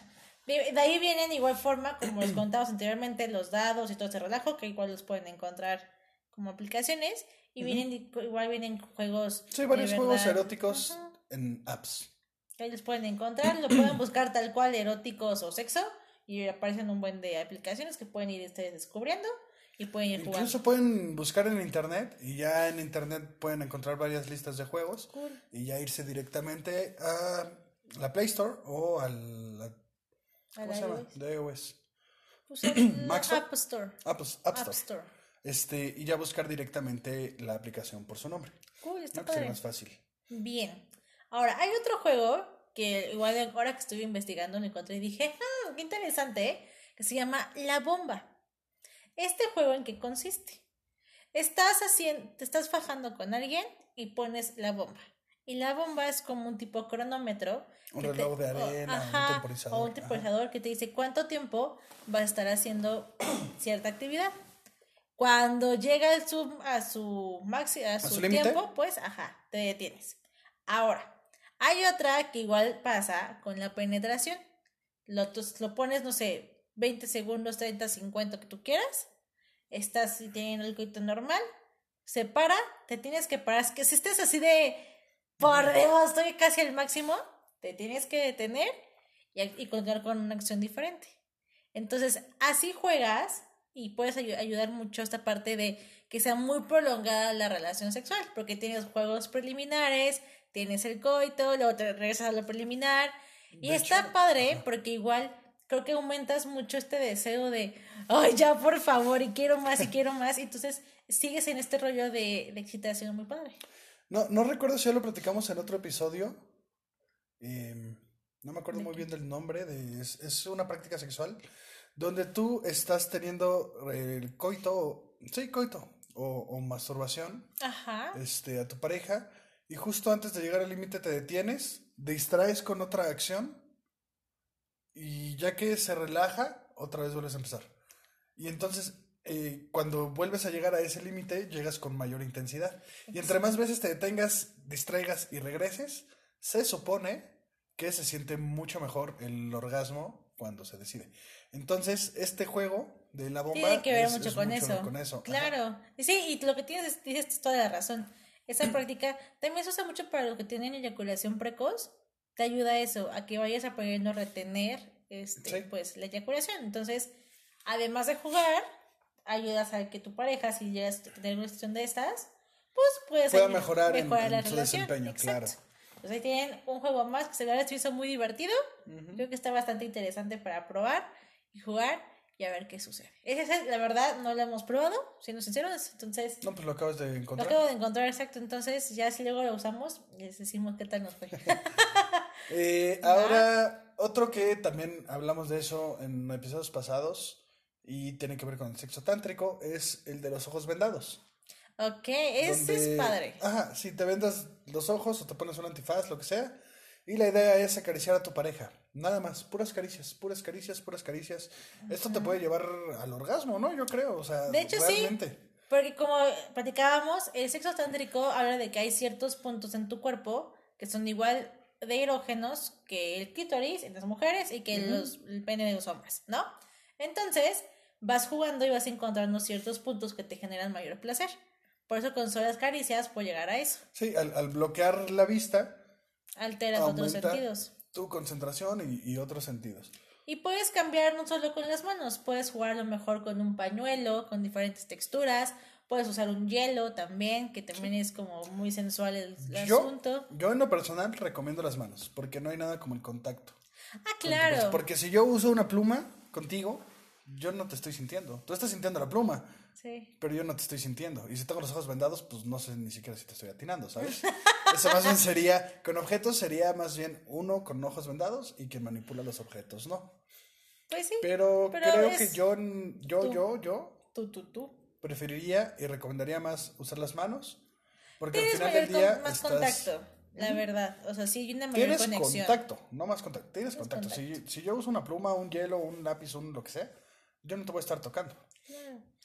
De ahí vienen igual forma, como les contamos anteriormente, los dados y todo ese relajo, que igual los pueden encontrar como aplicaciones. Y vienen igual vienen juegos. Sí, varios juegos eróticos en apps. Ahí los pueden encontrar, lo pueden buscar tal cual eróticos o sexo. Y aparecen un buen de aplicaciones que pueden ir ustedes descubriendo y pueden ir jugando. Incluso pueden buscar en internet y ya en internet pueden encontrar varias listas de juegos Cool. y ya irse directamente a la Play Store o al la- ¿cómo ¿A se la llama? De iOS. Pues. App Store. App, App App Store. Este, y ya buscar directamente la aplicación por su nombre. Cool, está ¿no? Que padre. más fácil. Bien. Ahora, hay otro juego que igual ahora que estuve investigando lo encontré y dije, ah, qué interesante, ¿eh? que se llama La Bomba. Este juego en qué consiste? Estás haciendo, te estás fajando con alguien y pones la bomba. Y la bomba es como un tipo cronómetro. Un reloj de arena, un temporizador. O un temporizador que te dice cuánto tiempo va a estar haciendo cierta actividad. Cuando llega el zoom a su máximo, a, su, tiempo, pues, ajá, te detienes. Ahora, hay otra que igual pasa con la penetración. Lo, lo pones, no sé, 20 segundos, 30, 50, que tú quieras. Estás teniendo el coito normal. Se para, te tienes que parar. Es que si estés así de, por Dios, estoy casi al máximo, te tienes que detener y, y continuar con una acción diferente. Entonces, así juegas y puedes ayudar mucho a esta parte de que sea muy prolongada la relación sexual, porque tienes juegos preliminares, tienes el coito, luego te regresas a lo preliminar. y está padre porque igual creo que aumentas mucho este deseo de, ay, ya por favor, y quiero más, y quiero más. Y entonces sigues en este rollo de, de excitación muy padre. No, no recuerdo si ya lo platicamos en otro episodio. Em, no me acuerdo muy bien del nombre. De, es, es, una práctica sexual donde tú estás teniendo el coito, sí, coito, o, o masturbación Ajá. Este, a tu pareja y justo antes de llegar al límite te detienes, distraes con otra acción y ya que se relaja, otra vez vuelves a empezar. Y entonces, eh, cuando vuelves a llegar a ese límite, llegas con mayor intensidad. Y entre más veces te detengas, distraigas y regreses, se supone que se siente mucho mejor el orgasmo cuando se decide. Entonces, este juego de la bomba tiene que ver mucho, con, eso. con, eso. Claro. Sí, y lo que tienes, dices toda la razón. Esa práctica también se usa mucho para los que tienen eyaculación precoz. Te ayuda a eso, a que vayas aprendiendo a retener este, pues, la eyaculación. Entonces, además de jugar, ayudas a que tu pareja, si llegas a tener una situación de estas, pues puedes Pueda mejorar, mejorar la relación. desempeño, claro. Pues ahí tienen un juego más que se ve hizo muy divertido. Creo que está bastante interesante para probar y jugar y a ver qué sucede. Ese, la verdad, no lo hemos probado, siendo sinceros, entonces... No, pues lo acabas de encontrar. Lo acabo de encontrar, exacto, entonces ya si luego lo usamos, les decimos qué tal nos fue. eh, ahora, otro que también hablamos de eso en episodios pasados y tiene que ver con el sexo tántrico, es el de los ojos vendados. Ok, ese es padre. Ajá, si te vendas los ojos o te pones un antifaz, lo que sea, y la idea es acariciar a tu pareja. Nada más, puras caricias, puras caricias, puras caricias. Esto te puede llevar al orgasmo, ¿no? Yo creo, o sea, de hecho, realmente. Sí, porque como platicábamos, el sexo tántrico habla de que hay ciertos puntos en tu cuerpo que son igual de erógenos que el clítoris en las mujeres y que los, el pene de los hombres, ¿no? Entonces, vas jugando y vas encontrando ciertos puntos que te generan mayor placer. Por eso con solas caricias puedo llegar a eso. Sí, al, al bloquear la vista, Alteras otros sentidos. Tu concentración y, otros sentidos. Y puedes cambiar no solo con las manos, puedes jugar a lo mejor con un pañuelo, con diferentes texturas, puedes usar un hielo también, que también es como muy sensual el, asunto. Yo en lo personal recomiendo las manos, porque no hay nada como el contacto. Ah, claro. porque si yo uso una pluma contigo, yo no te estoy sintiendo. Tú estás sintiendo la pluma. Pero yo no te estoy sintiendo. Y si tengo los ojos vendados, pues no sé ni siquiera si te estoy atinando, ¿sabes? Eso más bien sería, con objetos sería más bien uno con ojos vendados y quien manipula los objetos, ¿no? Pues sí. Pero, creo que yo, yo, yo, yo. Tú, tú, tú. Preferiría y recomendaría más usar las manos. Porque al final del día. más contacto, la verdad. O sea, sí hay una mayor Tienes contacto, no más contacto. Tienes contacto. Si, si, yo uso una pluma, un hielo, un lápiz, un lo que sea, yo no te voy a estar tocando.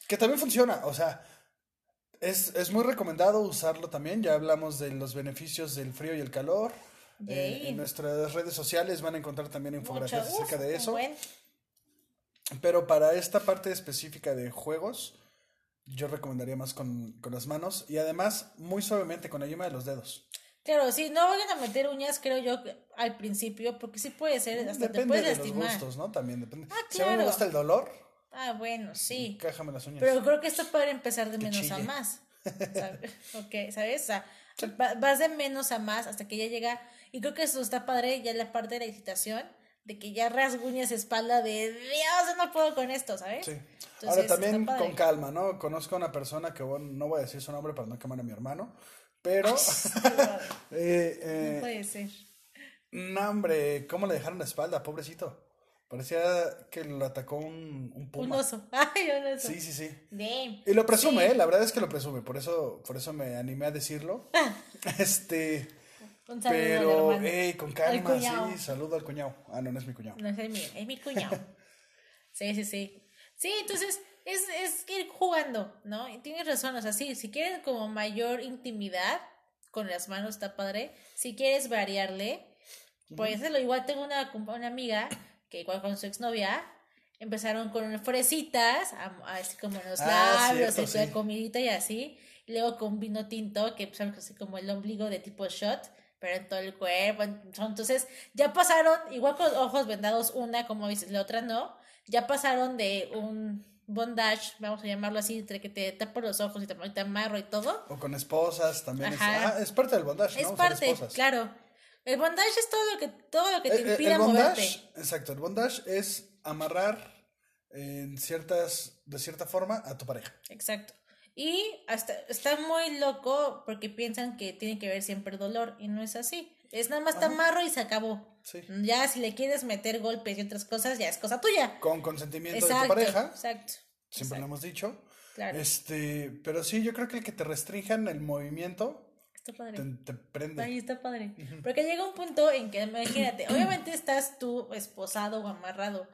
Que también funciona, o sea, es, muy recomendado usarlo también. Ya hablamos de los beneficios del frío y el calor. Eh, en nuestras redes sociales van a encontrar también infografías acerca de eso. Pero para esta parte específica de juegos, yo recomendaría más con, las manos y además muy suavemente con la yema de los dedos. Claro, si no vayan a meter uñas, creo yo, al principio, porque sí puede ser, hasta depende te puedes de los gustos, ¿no? También depende. Ah, Si a mí me gusta el dolor, Ah, bueno, sí. Cájame las uñas. Pero creo que esto puede empezar de menos a más. ¿sabes? ok, ¿sabes? O sea, vas de menos a más hasta que ya llega. Y creo que eso está padre, ya la parte de la excitación, de que ya rasguñas espalda de Dios, no puedo con esto, ¿sabes? Sí. Ahora también con calma, ¿no? Conozco a una persona que, bueno, no voy a decir su nombre para no quemar a mi hermano, pero. eh, eh, no puede ser. No, hombre, ¿cómo le dejaron la espalda, pobrecito? Parecía que lo atacó un, un puma. Un oso. Ay, un oso. Sí, sí, sí. Damn. Y lo presume, Sí. ¿eh? La verdad es que lo presume, por eso, por eso me animé a decirlo. este, Un saludo al pero, hermano. ey, con Al calma, sí, saludo al cuñado. Ah, no, no es mi cuñado. No es el mío, es mi cuñado. Sí, sí, sí. Sí, entonces es, es ir jugando, ¿no? Y tienes razón, o sea, sí, si quieres como mayor intimidad con las manos está padre. Si quieres variarle, pues hacerlo. Igual tengo una, una amiga que igual con su exnovia empezaron con fresitas, así como en los Ah, labios, cierto, y sí. comidita y así. Y luego con vino tinto, que pues, así como el ombligo de tipo shot, pero en todo el cuerpo. en- Entonces, ya pasaron, igual con ojos vendados, una, como dices, la otra no. Ya pasaron de un bondage, vamos a llamarlo así, entre que te tapo los ojos y te, te amarro y todo. O con esposas también. Es, ah, es parte del bondage, Es ¿no? Usar parte, esposas. claro. El bondage es todo lo que, todo lo que Eh, te eh, impida el bondage, moverte. exacto, el bondage es amarrar en ciertas, de cierta forma a tu pareja. Exacto. Y hasta está muy loco porque piensan que tiene que ver siempre dolor y no es así. Es nada más te amarro y se acabó. Sí. Ya si le quieres meter golpes y otras cosas, ya es cosa tuya. Con consentimiento de tu pareja, Exacto. siempre lo hemos dicho. Claro. Este, pero sí, yo creo que el que te restrinjan el movimiento Está padre. te, te prende. Ahí está padre. Porque llega un punto en que, imagínate, obviamente estás tú esposado o amarrado.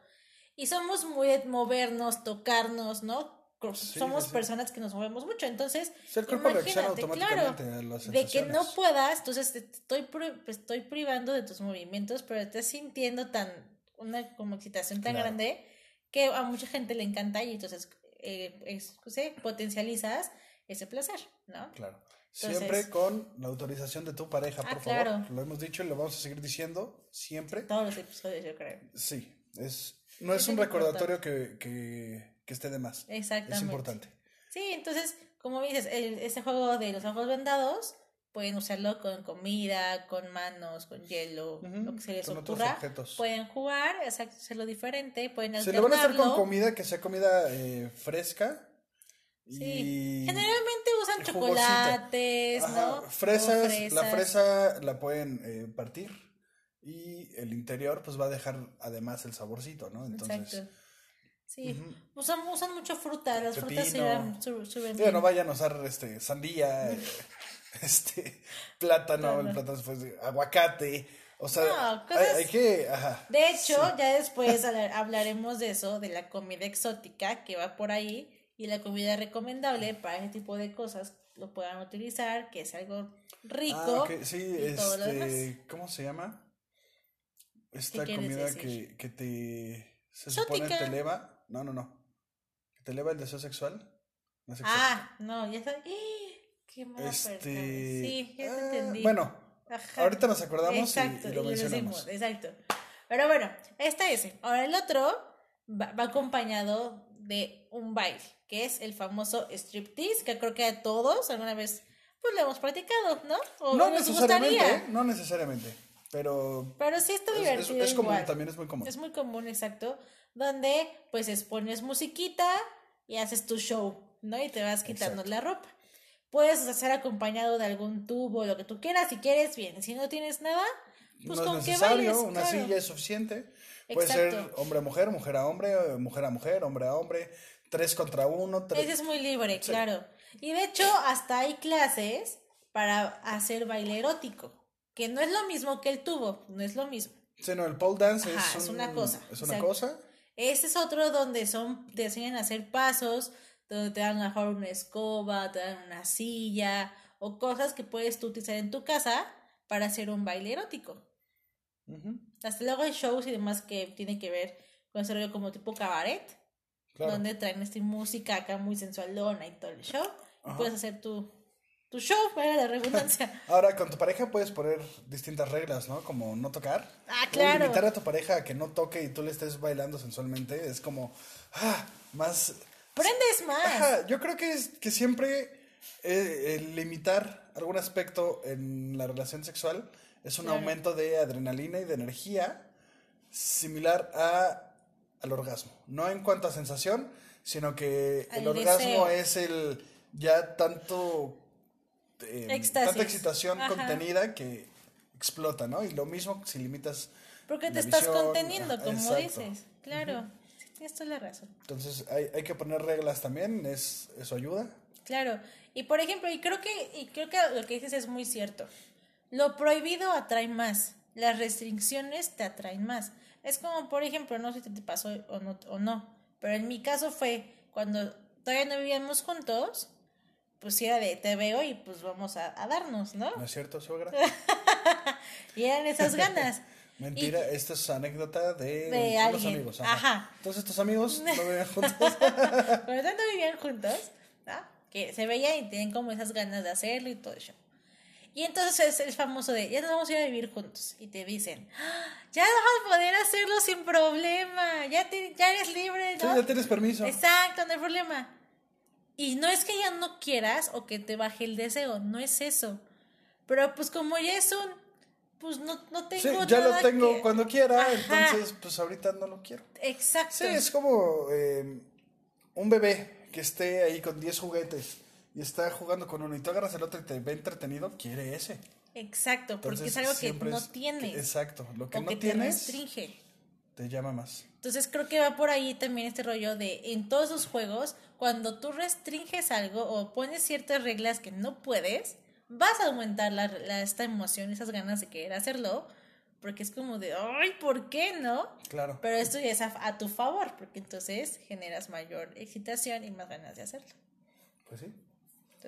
Y somos muy de movernos, tocarnos, ¿no? Sí, somos sí, personas que nos movemos mucho. Entonces, el cuerpo reacciona imagínate, automáticamente claro, a las de que no puedas, entonces te estoy, pri- pues, estoy privando de tus movimientos, pero estás sintiendo tan, una como excitación tan Claro. grande que a mucha gente le encanta y entonces eh, es- sí, potencializas ese placer, ¿no? Claro. Entonces- Siempre con la autorización de tu pareja, Ah, por claro. favor. Lo hemos dicho y lo vamos a seguir diciendo siempre. Todos los episodios, yo creo. Sí, es, no es Eso un es recordatorio que, que, que esté de más. Exactamente. Es importante. Sí, entonces, como dices, el, este juego de los ojos vendados, pueden usarlo con comida, con manos, con hielo, Ujú, lo que se les con otros ocurra. objetos. Pueden jugar, hacerlo diferente, pueden Si lo van a hacer con alternarlo. comida, que sea comida eh, fresca. Sí. Y Generalmente chocolates, Ajá, ¿no? Fresas, la fresa la pueden eh, partir y el interior pues va a dejar además el saborcito, ¿no? Entonces, Exacto. Sí, usan, usan mucho fruta, las frutas Pepino. su- suben digo, bien. no vayan a usar este sandía, este plátano, el plátano de aguacate, o sea, No, cosas- hay que, ajá, De hecho, ya después hablar- hablaremos de eso, de la comida exótica que va por ahí y la comida recomendable para ese tipo de cosas lo puedan utilizar, que es algo rico. Ah, ok, sí, y todo lo demás. este, ¿cómo se llama? Esta comida que, que te, se supone Exótica. te eleva, no, no, no, que te eleva el deseo sexual, no es. Ah, no, ya está. Qué mala este, Sí, ya te ah, entendí. bueno, Ajá. ahorita nos acordamos y- Exacto, y, lo y mencionamos. decimos, exacto. Pero bueno, este es. Ahora el otro va, va acompañado de un baile, que es el famoso striptease, que creo que a todos alguna vez pues lo hemos practicado, ¿no? O No nos necesariamente, gustaría. ¿eh? no necesariamente, pero Pero sí está es, es- divertido. es común, también es muy común. Es muy común, exacto. Donde pues es- pones musiquita y haces tu show, ¿no? Y te vas quitando Exacto. la ropa. Puedes hacer acompañado de algún tubo, lo que tú quieras, si quieres, bien. Si no tienes nada, pues no con es que necesario, bailes. una claro. silla es suficiente. Puede Exacto. ser hombre a mujer, mujer a hombre, mujer a mujer, hombre a hombre, tres contra uno, tres. Ese es muy libre, Sí. claro. Y de hecho, hasta hay clases para hacer baile erótico, que no es lo mismo que el tubo, no es lo mismo. Sí, no, el pole dance Ajá, es, es un- una cosa, Es una exacto. cosa. Ese es otro donde son, te enseñan a hacer pasos, donde te dan mejor una escoba, te dan una silla, o cosas que puedes tú utilizar en tu casa para hacer un baile erótico. Hasta luego hay shows y demás que tienen que ver con ese rollo como tipo cabaret, claro. donde traen esta música acá muy sensualona y todo el show. Y puedes hacer tu, tu show, para la redundancia. Ahora, con tu pareja puedes poner distintas reglas, ¿no? Como no tocar. Ah, O claro. limitar a tu pareja a que no toque y tú le estés bailando sensualmente. Es como, ah, más... Prendes más. Ajá, yo creo que, es, que siempre eh, el limitar algún aspecto en la relación sexual es un Claro. aumento de adrenalina y de energía similar a, al orgasmo. No en cuanto a sensación, sino que el orgasmo deseo. es el ya tanto... eh, Éxtasis. tanta excitación Ajá. contenida que explota, ¿no? Y lo mismo si limitas. Porque te estás visión, conteniendo, como exacto. dices. Claro, sí, tienes toda la razón. Entonces hay, hay que poner reglas también, es, eso ayuda. Claro. Y por ejemplo, y creo que, y creo que lo que dices es muy cierto. Lo prohibido atrae más. Las restricciones te atraen más. Es como, por ejemplo, no sé si te pasó o no, o no, pero en mi caso fue cuando todavía no vivíamos juntos, pues era de te veo y pues vamos a, a darnos, ¿no? ¿No es cierto, suegra? Y eran esas ganas. Mentira, esta es anécdota de, De alguien. amigos. Ajá. Entonces tus amigos no vivían juntos. Cuando tanto vivían juntos, ¿no? que se veían y tenían como esas ganas de hacerlo y todo eso. Y entonces es el famoso de, ya nos vamos a ir a vivir juntos. Y te dicen, "Ah, ya vas a poder hacerlo sin problema, ya, te- ya eres libre, Sí, ¿no? ya tienes permiso. Exacto, no hay problema. Y no es que ya no quieras o que te baje el deseo, no es eso. Pero pues como ya es un, pues no, no tengo Sí, ya lo tengo que- cuando quiera, Ajá. entonces pues ahorita no lo quiero. Exacto. Sí, es como eh, un bebé que esté ahí con 10 juguetes y está jugando con uno y tú agarras el otro y te ve entretenido, quiere ese. Exacto, porque es algo que no es- tienes. Exacto, lo que o no que te tienes restringe. te llama más. Entonces creo que va por ahí también este rollo de en todos los juegos, cuando tú restringes algo o pones ciertas reglas que no puedes, vas a aumentar la, la- esta emoción, esas ganas de querer hacerlo, porque es como de, ay, ¿por qué no? Claro. Pero esto ya es a, a tu favor, porque entonces generas mayor excitación y más ganas de hacerlo. Pues sí.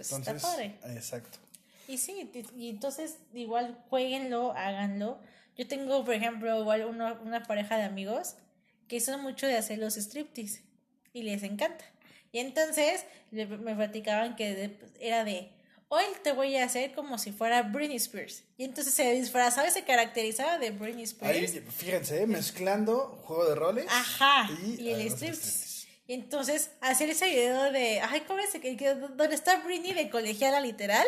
Entonces, Entonces, está padre. exacto. Y sí, y entonces igual jueguenlo, háganlo. Yo tengo, por ejemplo, igual uno- una pareja de amigos que son mucho de hacer los striptease y les encanta. Y entonces le- me platicaban que de- era de, hoy te voy a hacer como si fuera Britney Spears. Y entonces se disfrazaba y se caracterizaba de Britney Ahí, Spears. fíjense, mezclando juego de roles. Ajá, y, y, el striptease. Y entonces hacer ese video de, ay, ¿cómo es? Que, que- donde está Britney de colegiala literal,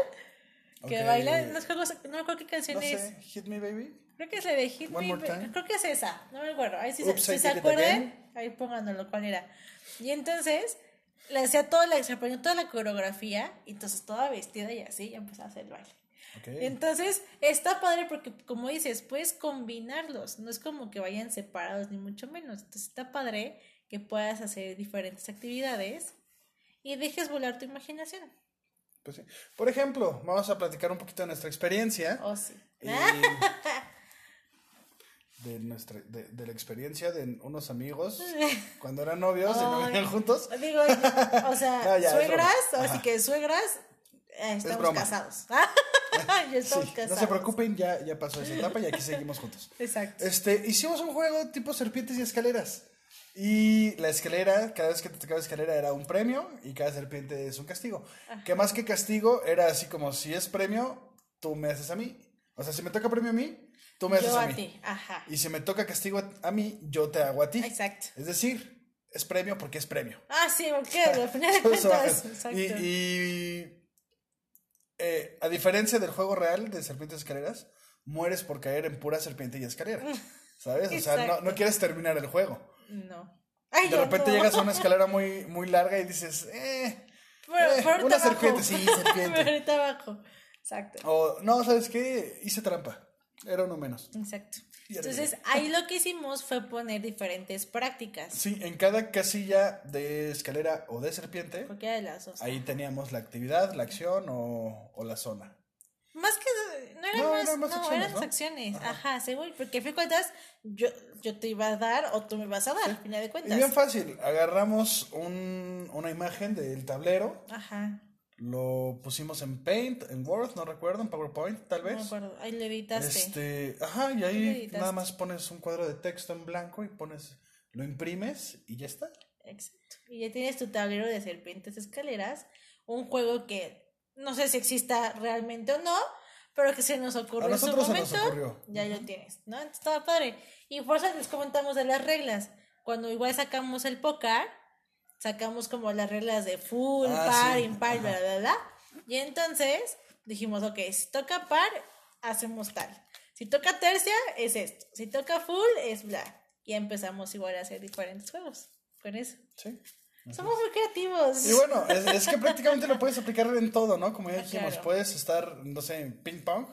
que baila, no, sé, no me acuerdo qué canción No es. sé, Hit Me Baby. Creo que es la de Hit One Me, time. creo que es esa, no me acuerdo. Ahí sí, Oops, se, si se acuerdan, ahí pónganlo cuál era. Y entonces le hacía toda la, se aprendió toda la coreografía, y entonces toda vestida y así, ya empezó a hacer el baile. Ok. Entonces, está padre porque, como dices, puedes combinarlos. No es como que vayan separados, ni mucho menos. Entonces, está padre que puedas hacer diferentes actividades y dejes volar tu imaginación. Pues sí. Por ejemplo, vamos a platicar un poquito de nuestra experiencia. Oh, sí. Eh, de, nuestra, de, de la experiencia de unos amigos cuando eran novios y no vivían juntos. Digo, o sea, Ah, ya, suegras, así que suegras, eh, estamos casados. ya estamos Sí, casados. no se preocupen, ya, ya pasó esa etapa y aquí seguimos juntos. Exacto. Este, hicimos un juego tipo serpientes y escaleras. Y la escalera, cada vez que te tocaba escalera era un premio y cada serpiente es un castigo. Que más que castigo era así como si es premio, tú me haces a mí. O sea, si me toca premio a mí, tú me haces Yo a, a mí. ti, ajá. Y si me toca castigo a, a mí, yo te hago a ti. Exacto. Es decir, es premio porque es premio. Ah, sí, porque al final de Todo eso cuentas, baja. exacto. y y, eh, a diferencia del juego real de serpientes y escaleras, mueres por caer en pura serpiente y escalera. ¿Sabes? O sea, no, no quieres terminar el juego. No. Ay, De repente no. llegas a una escalera muy, muy larga y dices, eh, eh, una serpiente, sí, serpiente. Ahorita abajo. Exacto. o no, ¿sabes qué? Hice trampa. Era uno menos. Exacto. Entonces, ahí lo que hicimos fue poner diferentes prácticas. Sí, en cada casilla de escalera o de serpiente, Cualquiera de las dos. ahí teníamos la actividad, la acción o, o la zona. Más que no eran No, más, eran más no, acciones, eran ¿no? acciones. Ajá, según, porque a fin de cuentas, yo, yo te iba a dar o tú me vas a dar, a final de Y cuentas. bien fácil, agarramos un- una imagen del tablero, Ajá, lo pusimos en Paint, en Word, no recuerdo, en PowerPoint tal no vez. acuerdo. Ahí le editaste. Este, ajá, y ahí nada más pones un cuadro de texto en blanco y pones, lo imprimes y ya está. Exacto. Y ya tienes tu tablero de serpientes escaleras, un juego que no sé si exista realmente o no, pero que se nos ocurrió en su momento. Ya lo tienes, ¿no? Entonces, estaba padre. Y por eso les comentamos de las reglas. Cuando igual sacamos el póker, sacamos como las reglas de full, Ah, par, sí. impar, Ajá. bla, bla, bla. Y entonces dijimos, ok, si toca par, hacemos tal. Si toca tercia, es esto. Si toca full, es bla. Y empezamos igual a hacer diferentes juegos con eso. Sí. Somos muy creativos. Y bueno, es, es que prácticamente lo puedes aplicar en todo, ¿no? Como ya Ah, dijimos, claro. puedes estar, no sé, en ping pong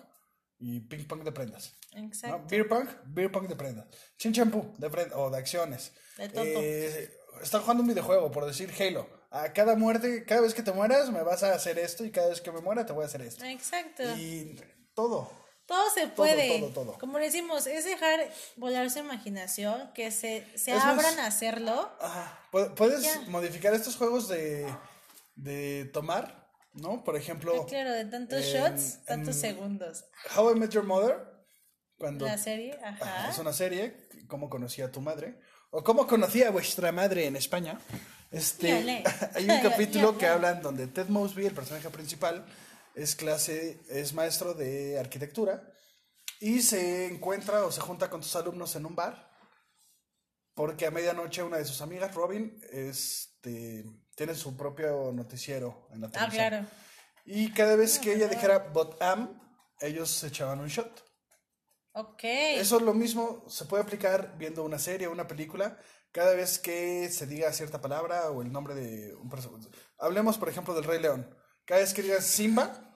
y ping pong de prendas. Exacto. ¿no? Beer pong, beer pong de prendas. Chin champú de prendas o de acciones. De todo. Eh, están jugando un videojuego, por decir Halo. A cada muerte, cada vez que te mueras, me vas a hacer esto y cada vez que me muera te voy a hacer esto. Exacto. Y todo. Todo se puede. todo, todo. Como le decimos, es dejar volar su imaginación, que se, se Es más- abran a hacerlo. Ajá. Pu- Puedes Ya. modificar estos juegos de, de tomar, ¿no? Por ejemplo, Ah, claro, de tantos en- shots, tantos en- segundos. How I Met Your Mother, cuando La serie, Ajá, es una serie, cómo conocí a tu madre, o cómo conocí a vuestra madre en España. Este, hay un capítulo que hablan donde Ted Mosby, el personaje principal, es clase, es maestro de arquitectura y se encuentra o se junta con sus alumnos en un bar porque a medianoche una de sus amigas, Robin, este, tiene su propio noticiero en la Ah, televisión. claro. Y cada vez que ella dijera but am, ellos se echaban un shot. Ok. Eso es lo mismo, se puede aplicar viendo una serie o una película. Cada vez que se diga cierta palabra o el nombre de un personaje. Hablemos, por ejemplo, del Rey León. Cada vez que digas Simba,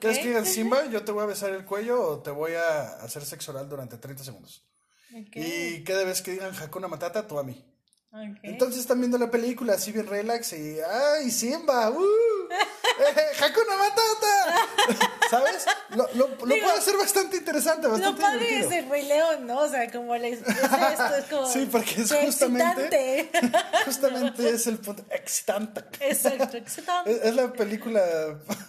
cada vez que digas Simba, yo te voy a besar el cuello o te voy a hacer sexo oral durante 30 segundos. Y cada vez que digan Hakuna Matata, tú a mí. Entonces están viendo la película así bien relax y ¡ay, Simba! ¡Uh! ¡Eh, ¡Hakuna Matata! ¿Sabes? Lo, lo, lo Digo, puede hacer bastante interesante, Lo bastante padre divertido. es el Rey León, ¿no? O sea, como les, es esto, es como. Sí, porque es justamente- excitante. Justamente es el punto excitante. Exacto, excitante. Es, es la película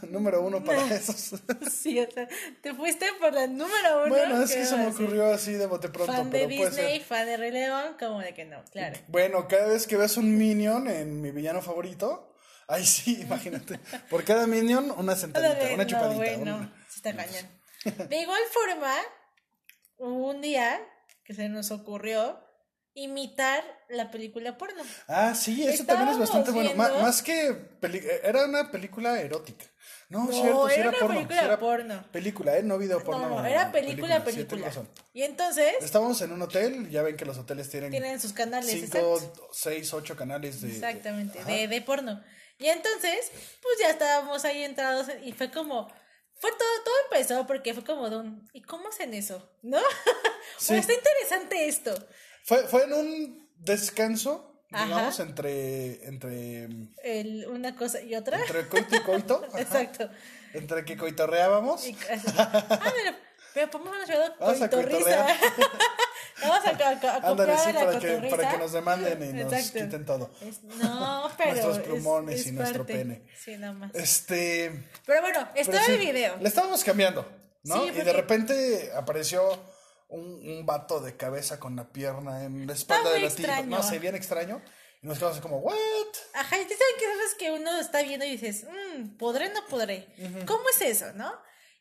número uno para esos. Sí, o sea, te fuiste por la número uno. Bueno, es que ¿qué se me ocurrió así de bote pronto, Fan de pero puede Disney, ser. fan de Rey León, como de que no, claro. Bueno, cada vez que ves un minion en mi villano favorito, ay sí, imagínate. Por cada minion, una sentadita, una no, chupadita. bueno, sí está cañón. De igual forma, un día que se nos ocurrió imitar la película porno. Ah, sí, eso también es bastante bueno. Más que peli- era una película erótica. No, No, cierto, sí era era, una porno. película sí era porno. Película, ¿eh? No video porno. No, era película, película. y entonces Estábamos en un hotel, ya ven que los hoteles tienen, tienen sus canales. cinco, exacto. seis, ocho canales de... Exactamente, de, de porno. Y entonces, pues ya estábamos ahí entrados y fue como, fue todo, todo empezó porque fue como de un, ¿y cómo hacen eso? ¿No? Sí. está interesante esto. Fue, fue en un descanso, Ajá. digamos, entre, entre, El, una cosa y otra. entre coito y coito. Exacto. Entre que coitorreábamos. Y, ah, mira, pero Vamos a coitorrisa. coitorrear. Vamos a, a, a Ándale, sí, la para que, para que nos demanden y nos Exacto. quiten todo. Es- no, pero. Nuestros es- plumones es y nuestro pene. Sí, nada más. Este... Pero bueno, estaba sí, el video. Le estábamos cambiando, ¿no? Sí, Y de repente apareció un, un vato de cabeza con la pierna en la espalda de la tía. No sé, bien extraño. Y nos quedamos así como, ¿what? Ajá, y tú saben que sabes que uno está viendo y dices, mmm, ¿podré o no podré? ¿Cómo es eso, no?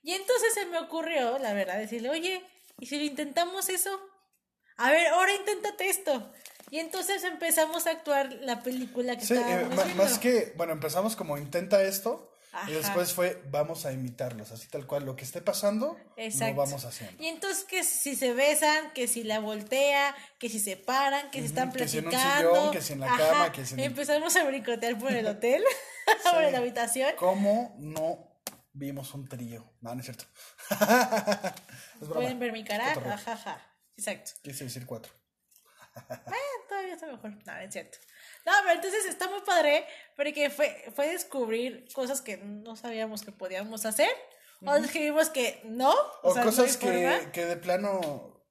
Y entonces se me ocurrió, la verdad, decirle, oye, ¿y si lo intentamos eso? A ver, ahora inténtate esto. Y entonces empezamos a actuar la película que Sí, eh, estábamos ma- viendo. más que, bueno, empezamos como intenta esto. Ajá. Y después fue, vamos a imitarlos, así tal cual. Lo que esté pasando, Exacto. lo vamos haciendo. Y entonces que si se besan, que si la voltea, que si se paran, que si están que si en un platicando. sillón, que si en la cama, que si en- Empezamos a brincotear por el hotel, por la habitación. ¿Cómo no vimos un trío? No, no es cierto. es. Pueden ver mi cara, Cotorreo. ajaja. Exacto. Quise decir cuatro. Ah, todavía está mejor. No, es cierto. No, pero entonces está muy padre porque fue, fue descubrir cosas que no sabíamos que podíamos hacer. O descubrimos que no. O, O sea, cosas no que, que de plano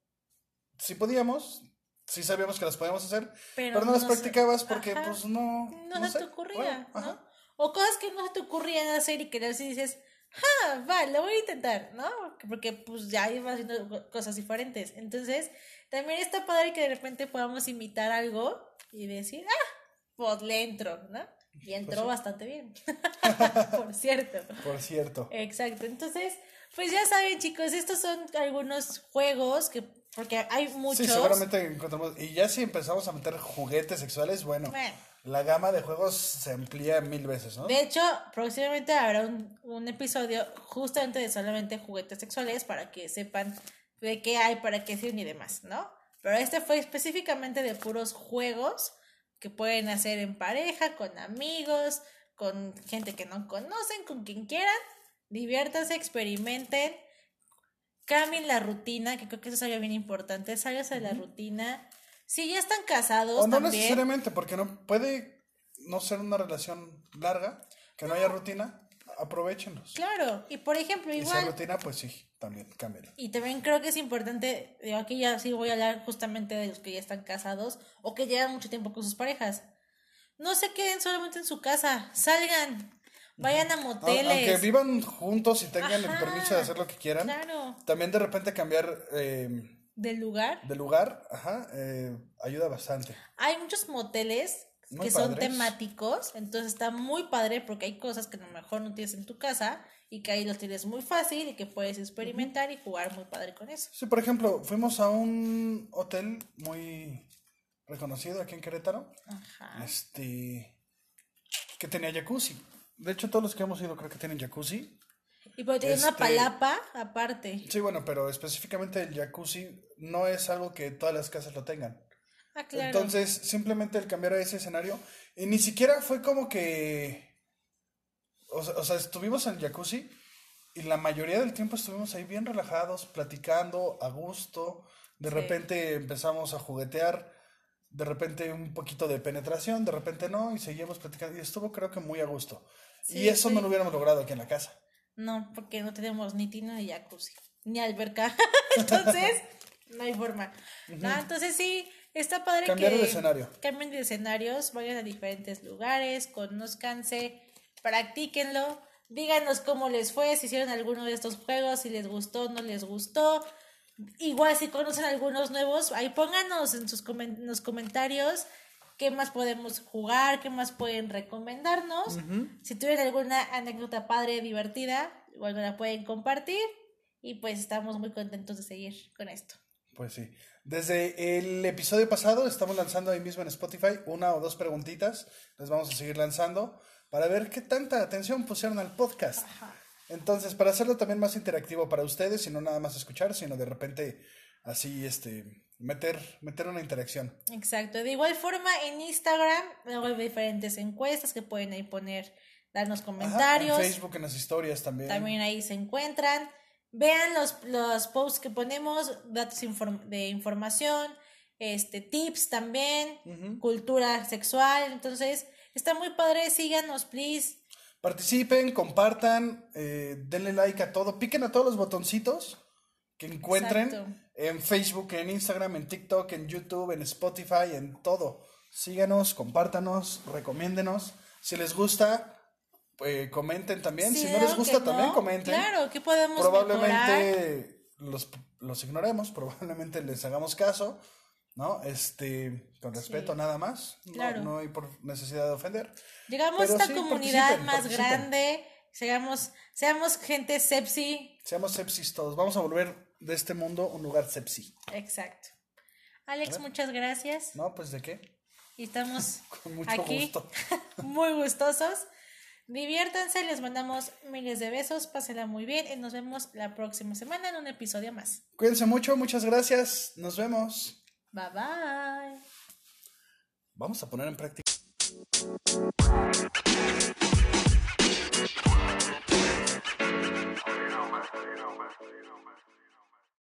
sí podíamos, sí sabíamos que las podíamos hacer, Pero pero, no, las no se- practicabas porque ajá. pues no... no, se sé. te ocurría, Bueno, ¿no? O cosas que no se te ocurrían hacer y que sí dices, ah, va, lo voy a intentar, ¿no? Porque pues ya ibas haciendo co- cosas diferentes. Entonces, también está padre que de repente podamos imitar algo y decir, ah, pues le entro, ¿no? Y entró sí. bastante bien. Por cierto. Por cierto. Exacto. Entonces, pues ya saben, chicos, estos son algunos juegos que, porque hay muchos. Sí, seguramente encontramos. Y ya si empezamos a meter juguetes sexuales, bueno, Bueno. La gama de juegos se amplía mil veces, ¿no? De hecho, próximamente habrá un, un episodio justamente de solamente juguetes sexuales para que sepan de qué hay, para qué sirven y demás, ¿no? Pero este fue específicamente de puros juegos que pueden hacer en pareja, con amigos, con gente que no conocen, con quien quieran. Diviértanse, experimenten. cambien la rutina, que creo que eso es algo bien importante, salgas de la rutina. Si ya están casados, O no también, necesariamente, porque no puede no ser una relación larga, que no haya rutina, aprovechenlos. Claro, y por ejemplo, Y si igual, rutina, pues sí, también cámbiala. y también creo que es importante, digo, aquí ya sí voy a hablar justamente de los que ya están casados o que llevan mucho tiempo con sus parejas. No se queden solamente en su casa, salgan, vayan a moteles. Aunque vivan juntos y tengan el permiso de hacer lo que quieran, Claro, también de repente cambiar eh, del lugar. de lugar, ajá, eh, ayuda bastante. Hay muchos moteles Muy que son temáticos, entonces está muy padre porque hay cosas que a lo mejor no tienes en tu casa y que ahí los tienes muy fácil y que puedes experimentar y jugar muy padre con eso. Sí, por ejemplo, fuimos a un hotel muy reconocido aquí en Querétaro, Ajá. este, que tenía jacuzzi. De hecho, todos los que hemos ido creo que tienen jacuzzi. Y porque tiene una Este- palapa aparte. Sí, bueno, pero específicamente el jacuzzi no es algo que todas las casas lo tengan. Ah, claro. Entonces, simplemente el cambiar a ese escenario, y ni siquiera fue como que, o sea, o sea, estuvimos en el jacuzzi y la mayoría del tiempo estuvimos ahí bien relajados, platicando, a gusto, de Sí. repente empezamos a juguetear, de repente un poquito de penetración, de repente no, y seguimos platicando, y estuvo creo que muy a gusto. Sí, y eso sí. no lo hubiéramos logrado aquí en la casa. No, porque no tenemos ni tina ni jacuzzi, ni alberca. entonces, no hay forma. No, entonces sí, está padre Cambiar que escenario. cambien de escenarios, vayan a diferentes lugares, conózcanse, practíquenlo, díganos cómo les fue, si hicieron alguno de estos juegos, si les gustó, no les gustó. Igual si conocen algunos nuevos, ahí pónganos en sus comen- en los comentarios qué más podemos jugar, qué más pueden recomendarnos. Si tuvieron alguna anécdota padre, divertida, igual la pueden compartir. Y pues estamos muy contentos de seguir con esto. Pues sí. Desde el episodio pasado estamos lanzando ahí mismo en Spotify una o dos preguntitas. Les vamos a seguir lanzando para ver qué tanta atención pusieron al podcast. Entonces, para hacerlo también más interactivo para ustedes y no nada más escuchar, sino de repente así este meter meter una interacción. Exacto. De igual forma, en Instagram luego hay diferentes encuestas que pueden ahí poner, darnos Ajá, comentarios. en Facebook, en las historias también. También ahí se encuentran. Vean los, los posts que ponemos, datos inform- de información, este, tips también, cultura sexual. Entonces, está muy padre. Síganos, please. Participen, compartan, eh, denle like a todo, piquen a todos los botoncitos que encuentren Exacto. En Facebook, en Instagram, en TikTok, en YouTube, en Spotify, en todo. Síganos, compártanos, recomiéndenos. Si les gusta, eh, comenten también. si no les gusta, también no, comenten. Claro, que podemos mejorar. Probablemente los, los ignoremos, probablemente les hagamos caso, ¿no? Este, con respeto nada más. No- Claro. No, hay por necesidad de ofender. Llegamos Pero a esta sí, comunidad participen, más participen. grande. Seamos, seamos gente sepsi. Seamos sepsis todos. Vamos a volver de este mundo un lugar sepsi. Exacto. Alex, muchas gracias. ¿No? Pues de qué? Y estamos Con mucho aquí gusto. muy gustosos. Diviértanse, les mandamos miles de besos, pásenla muy bien y nos vemos la próxima semana en un episodio más. Cuídense mucho, muchas gracias. Nos vemos. Bye bye. Vamos a poner en práctica.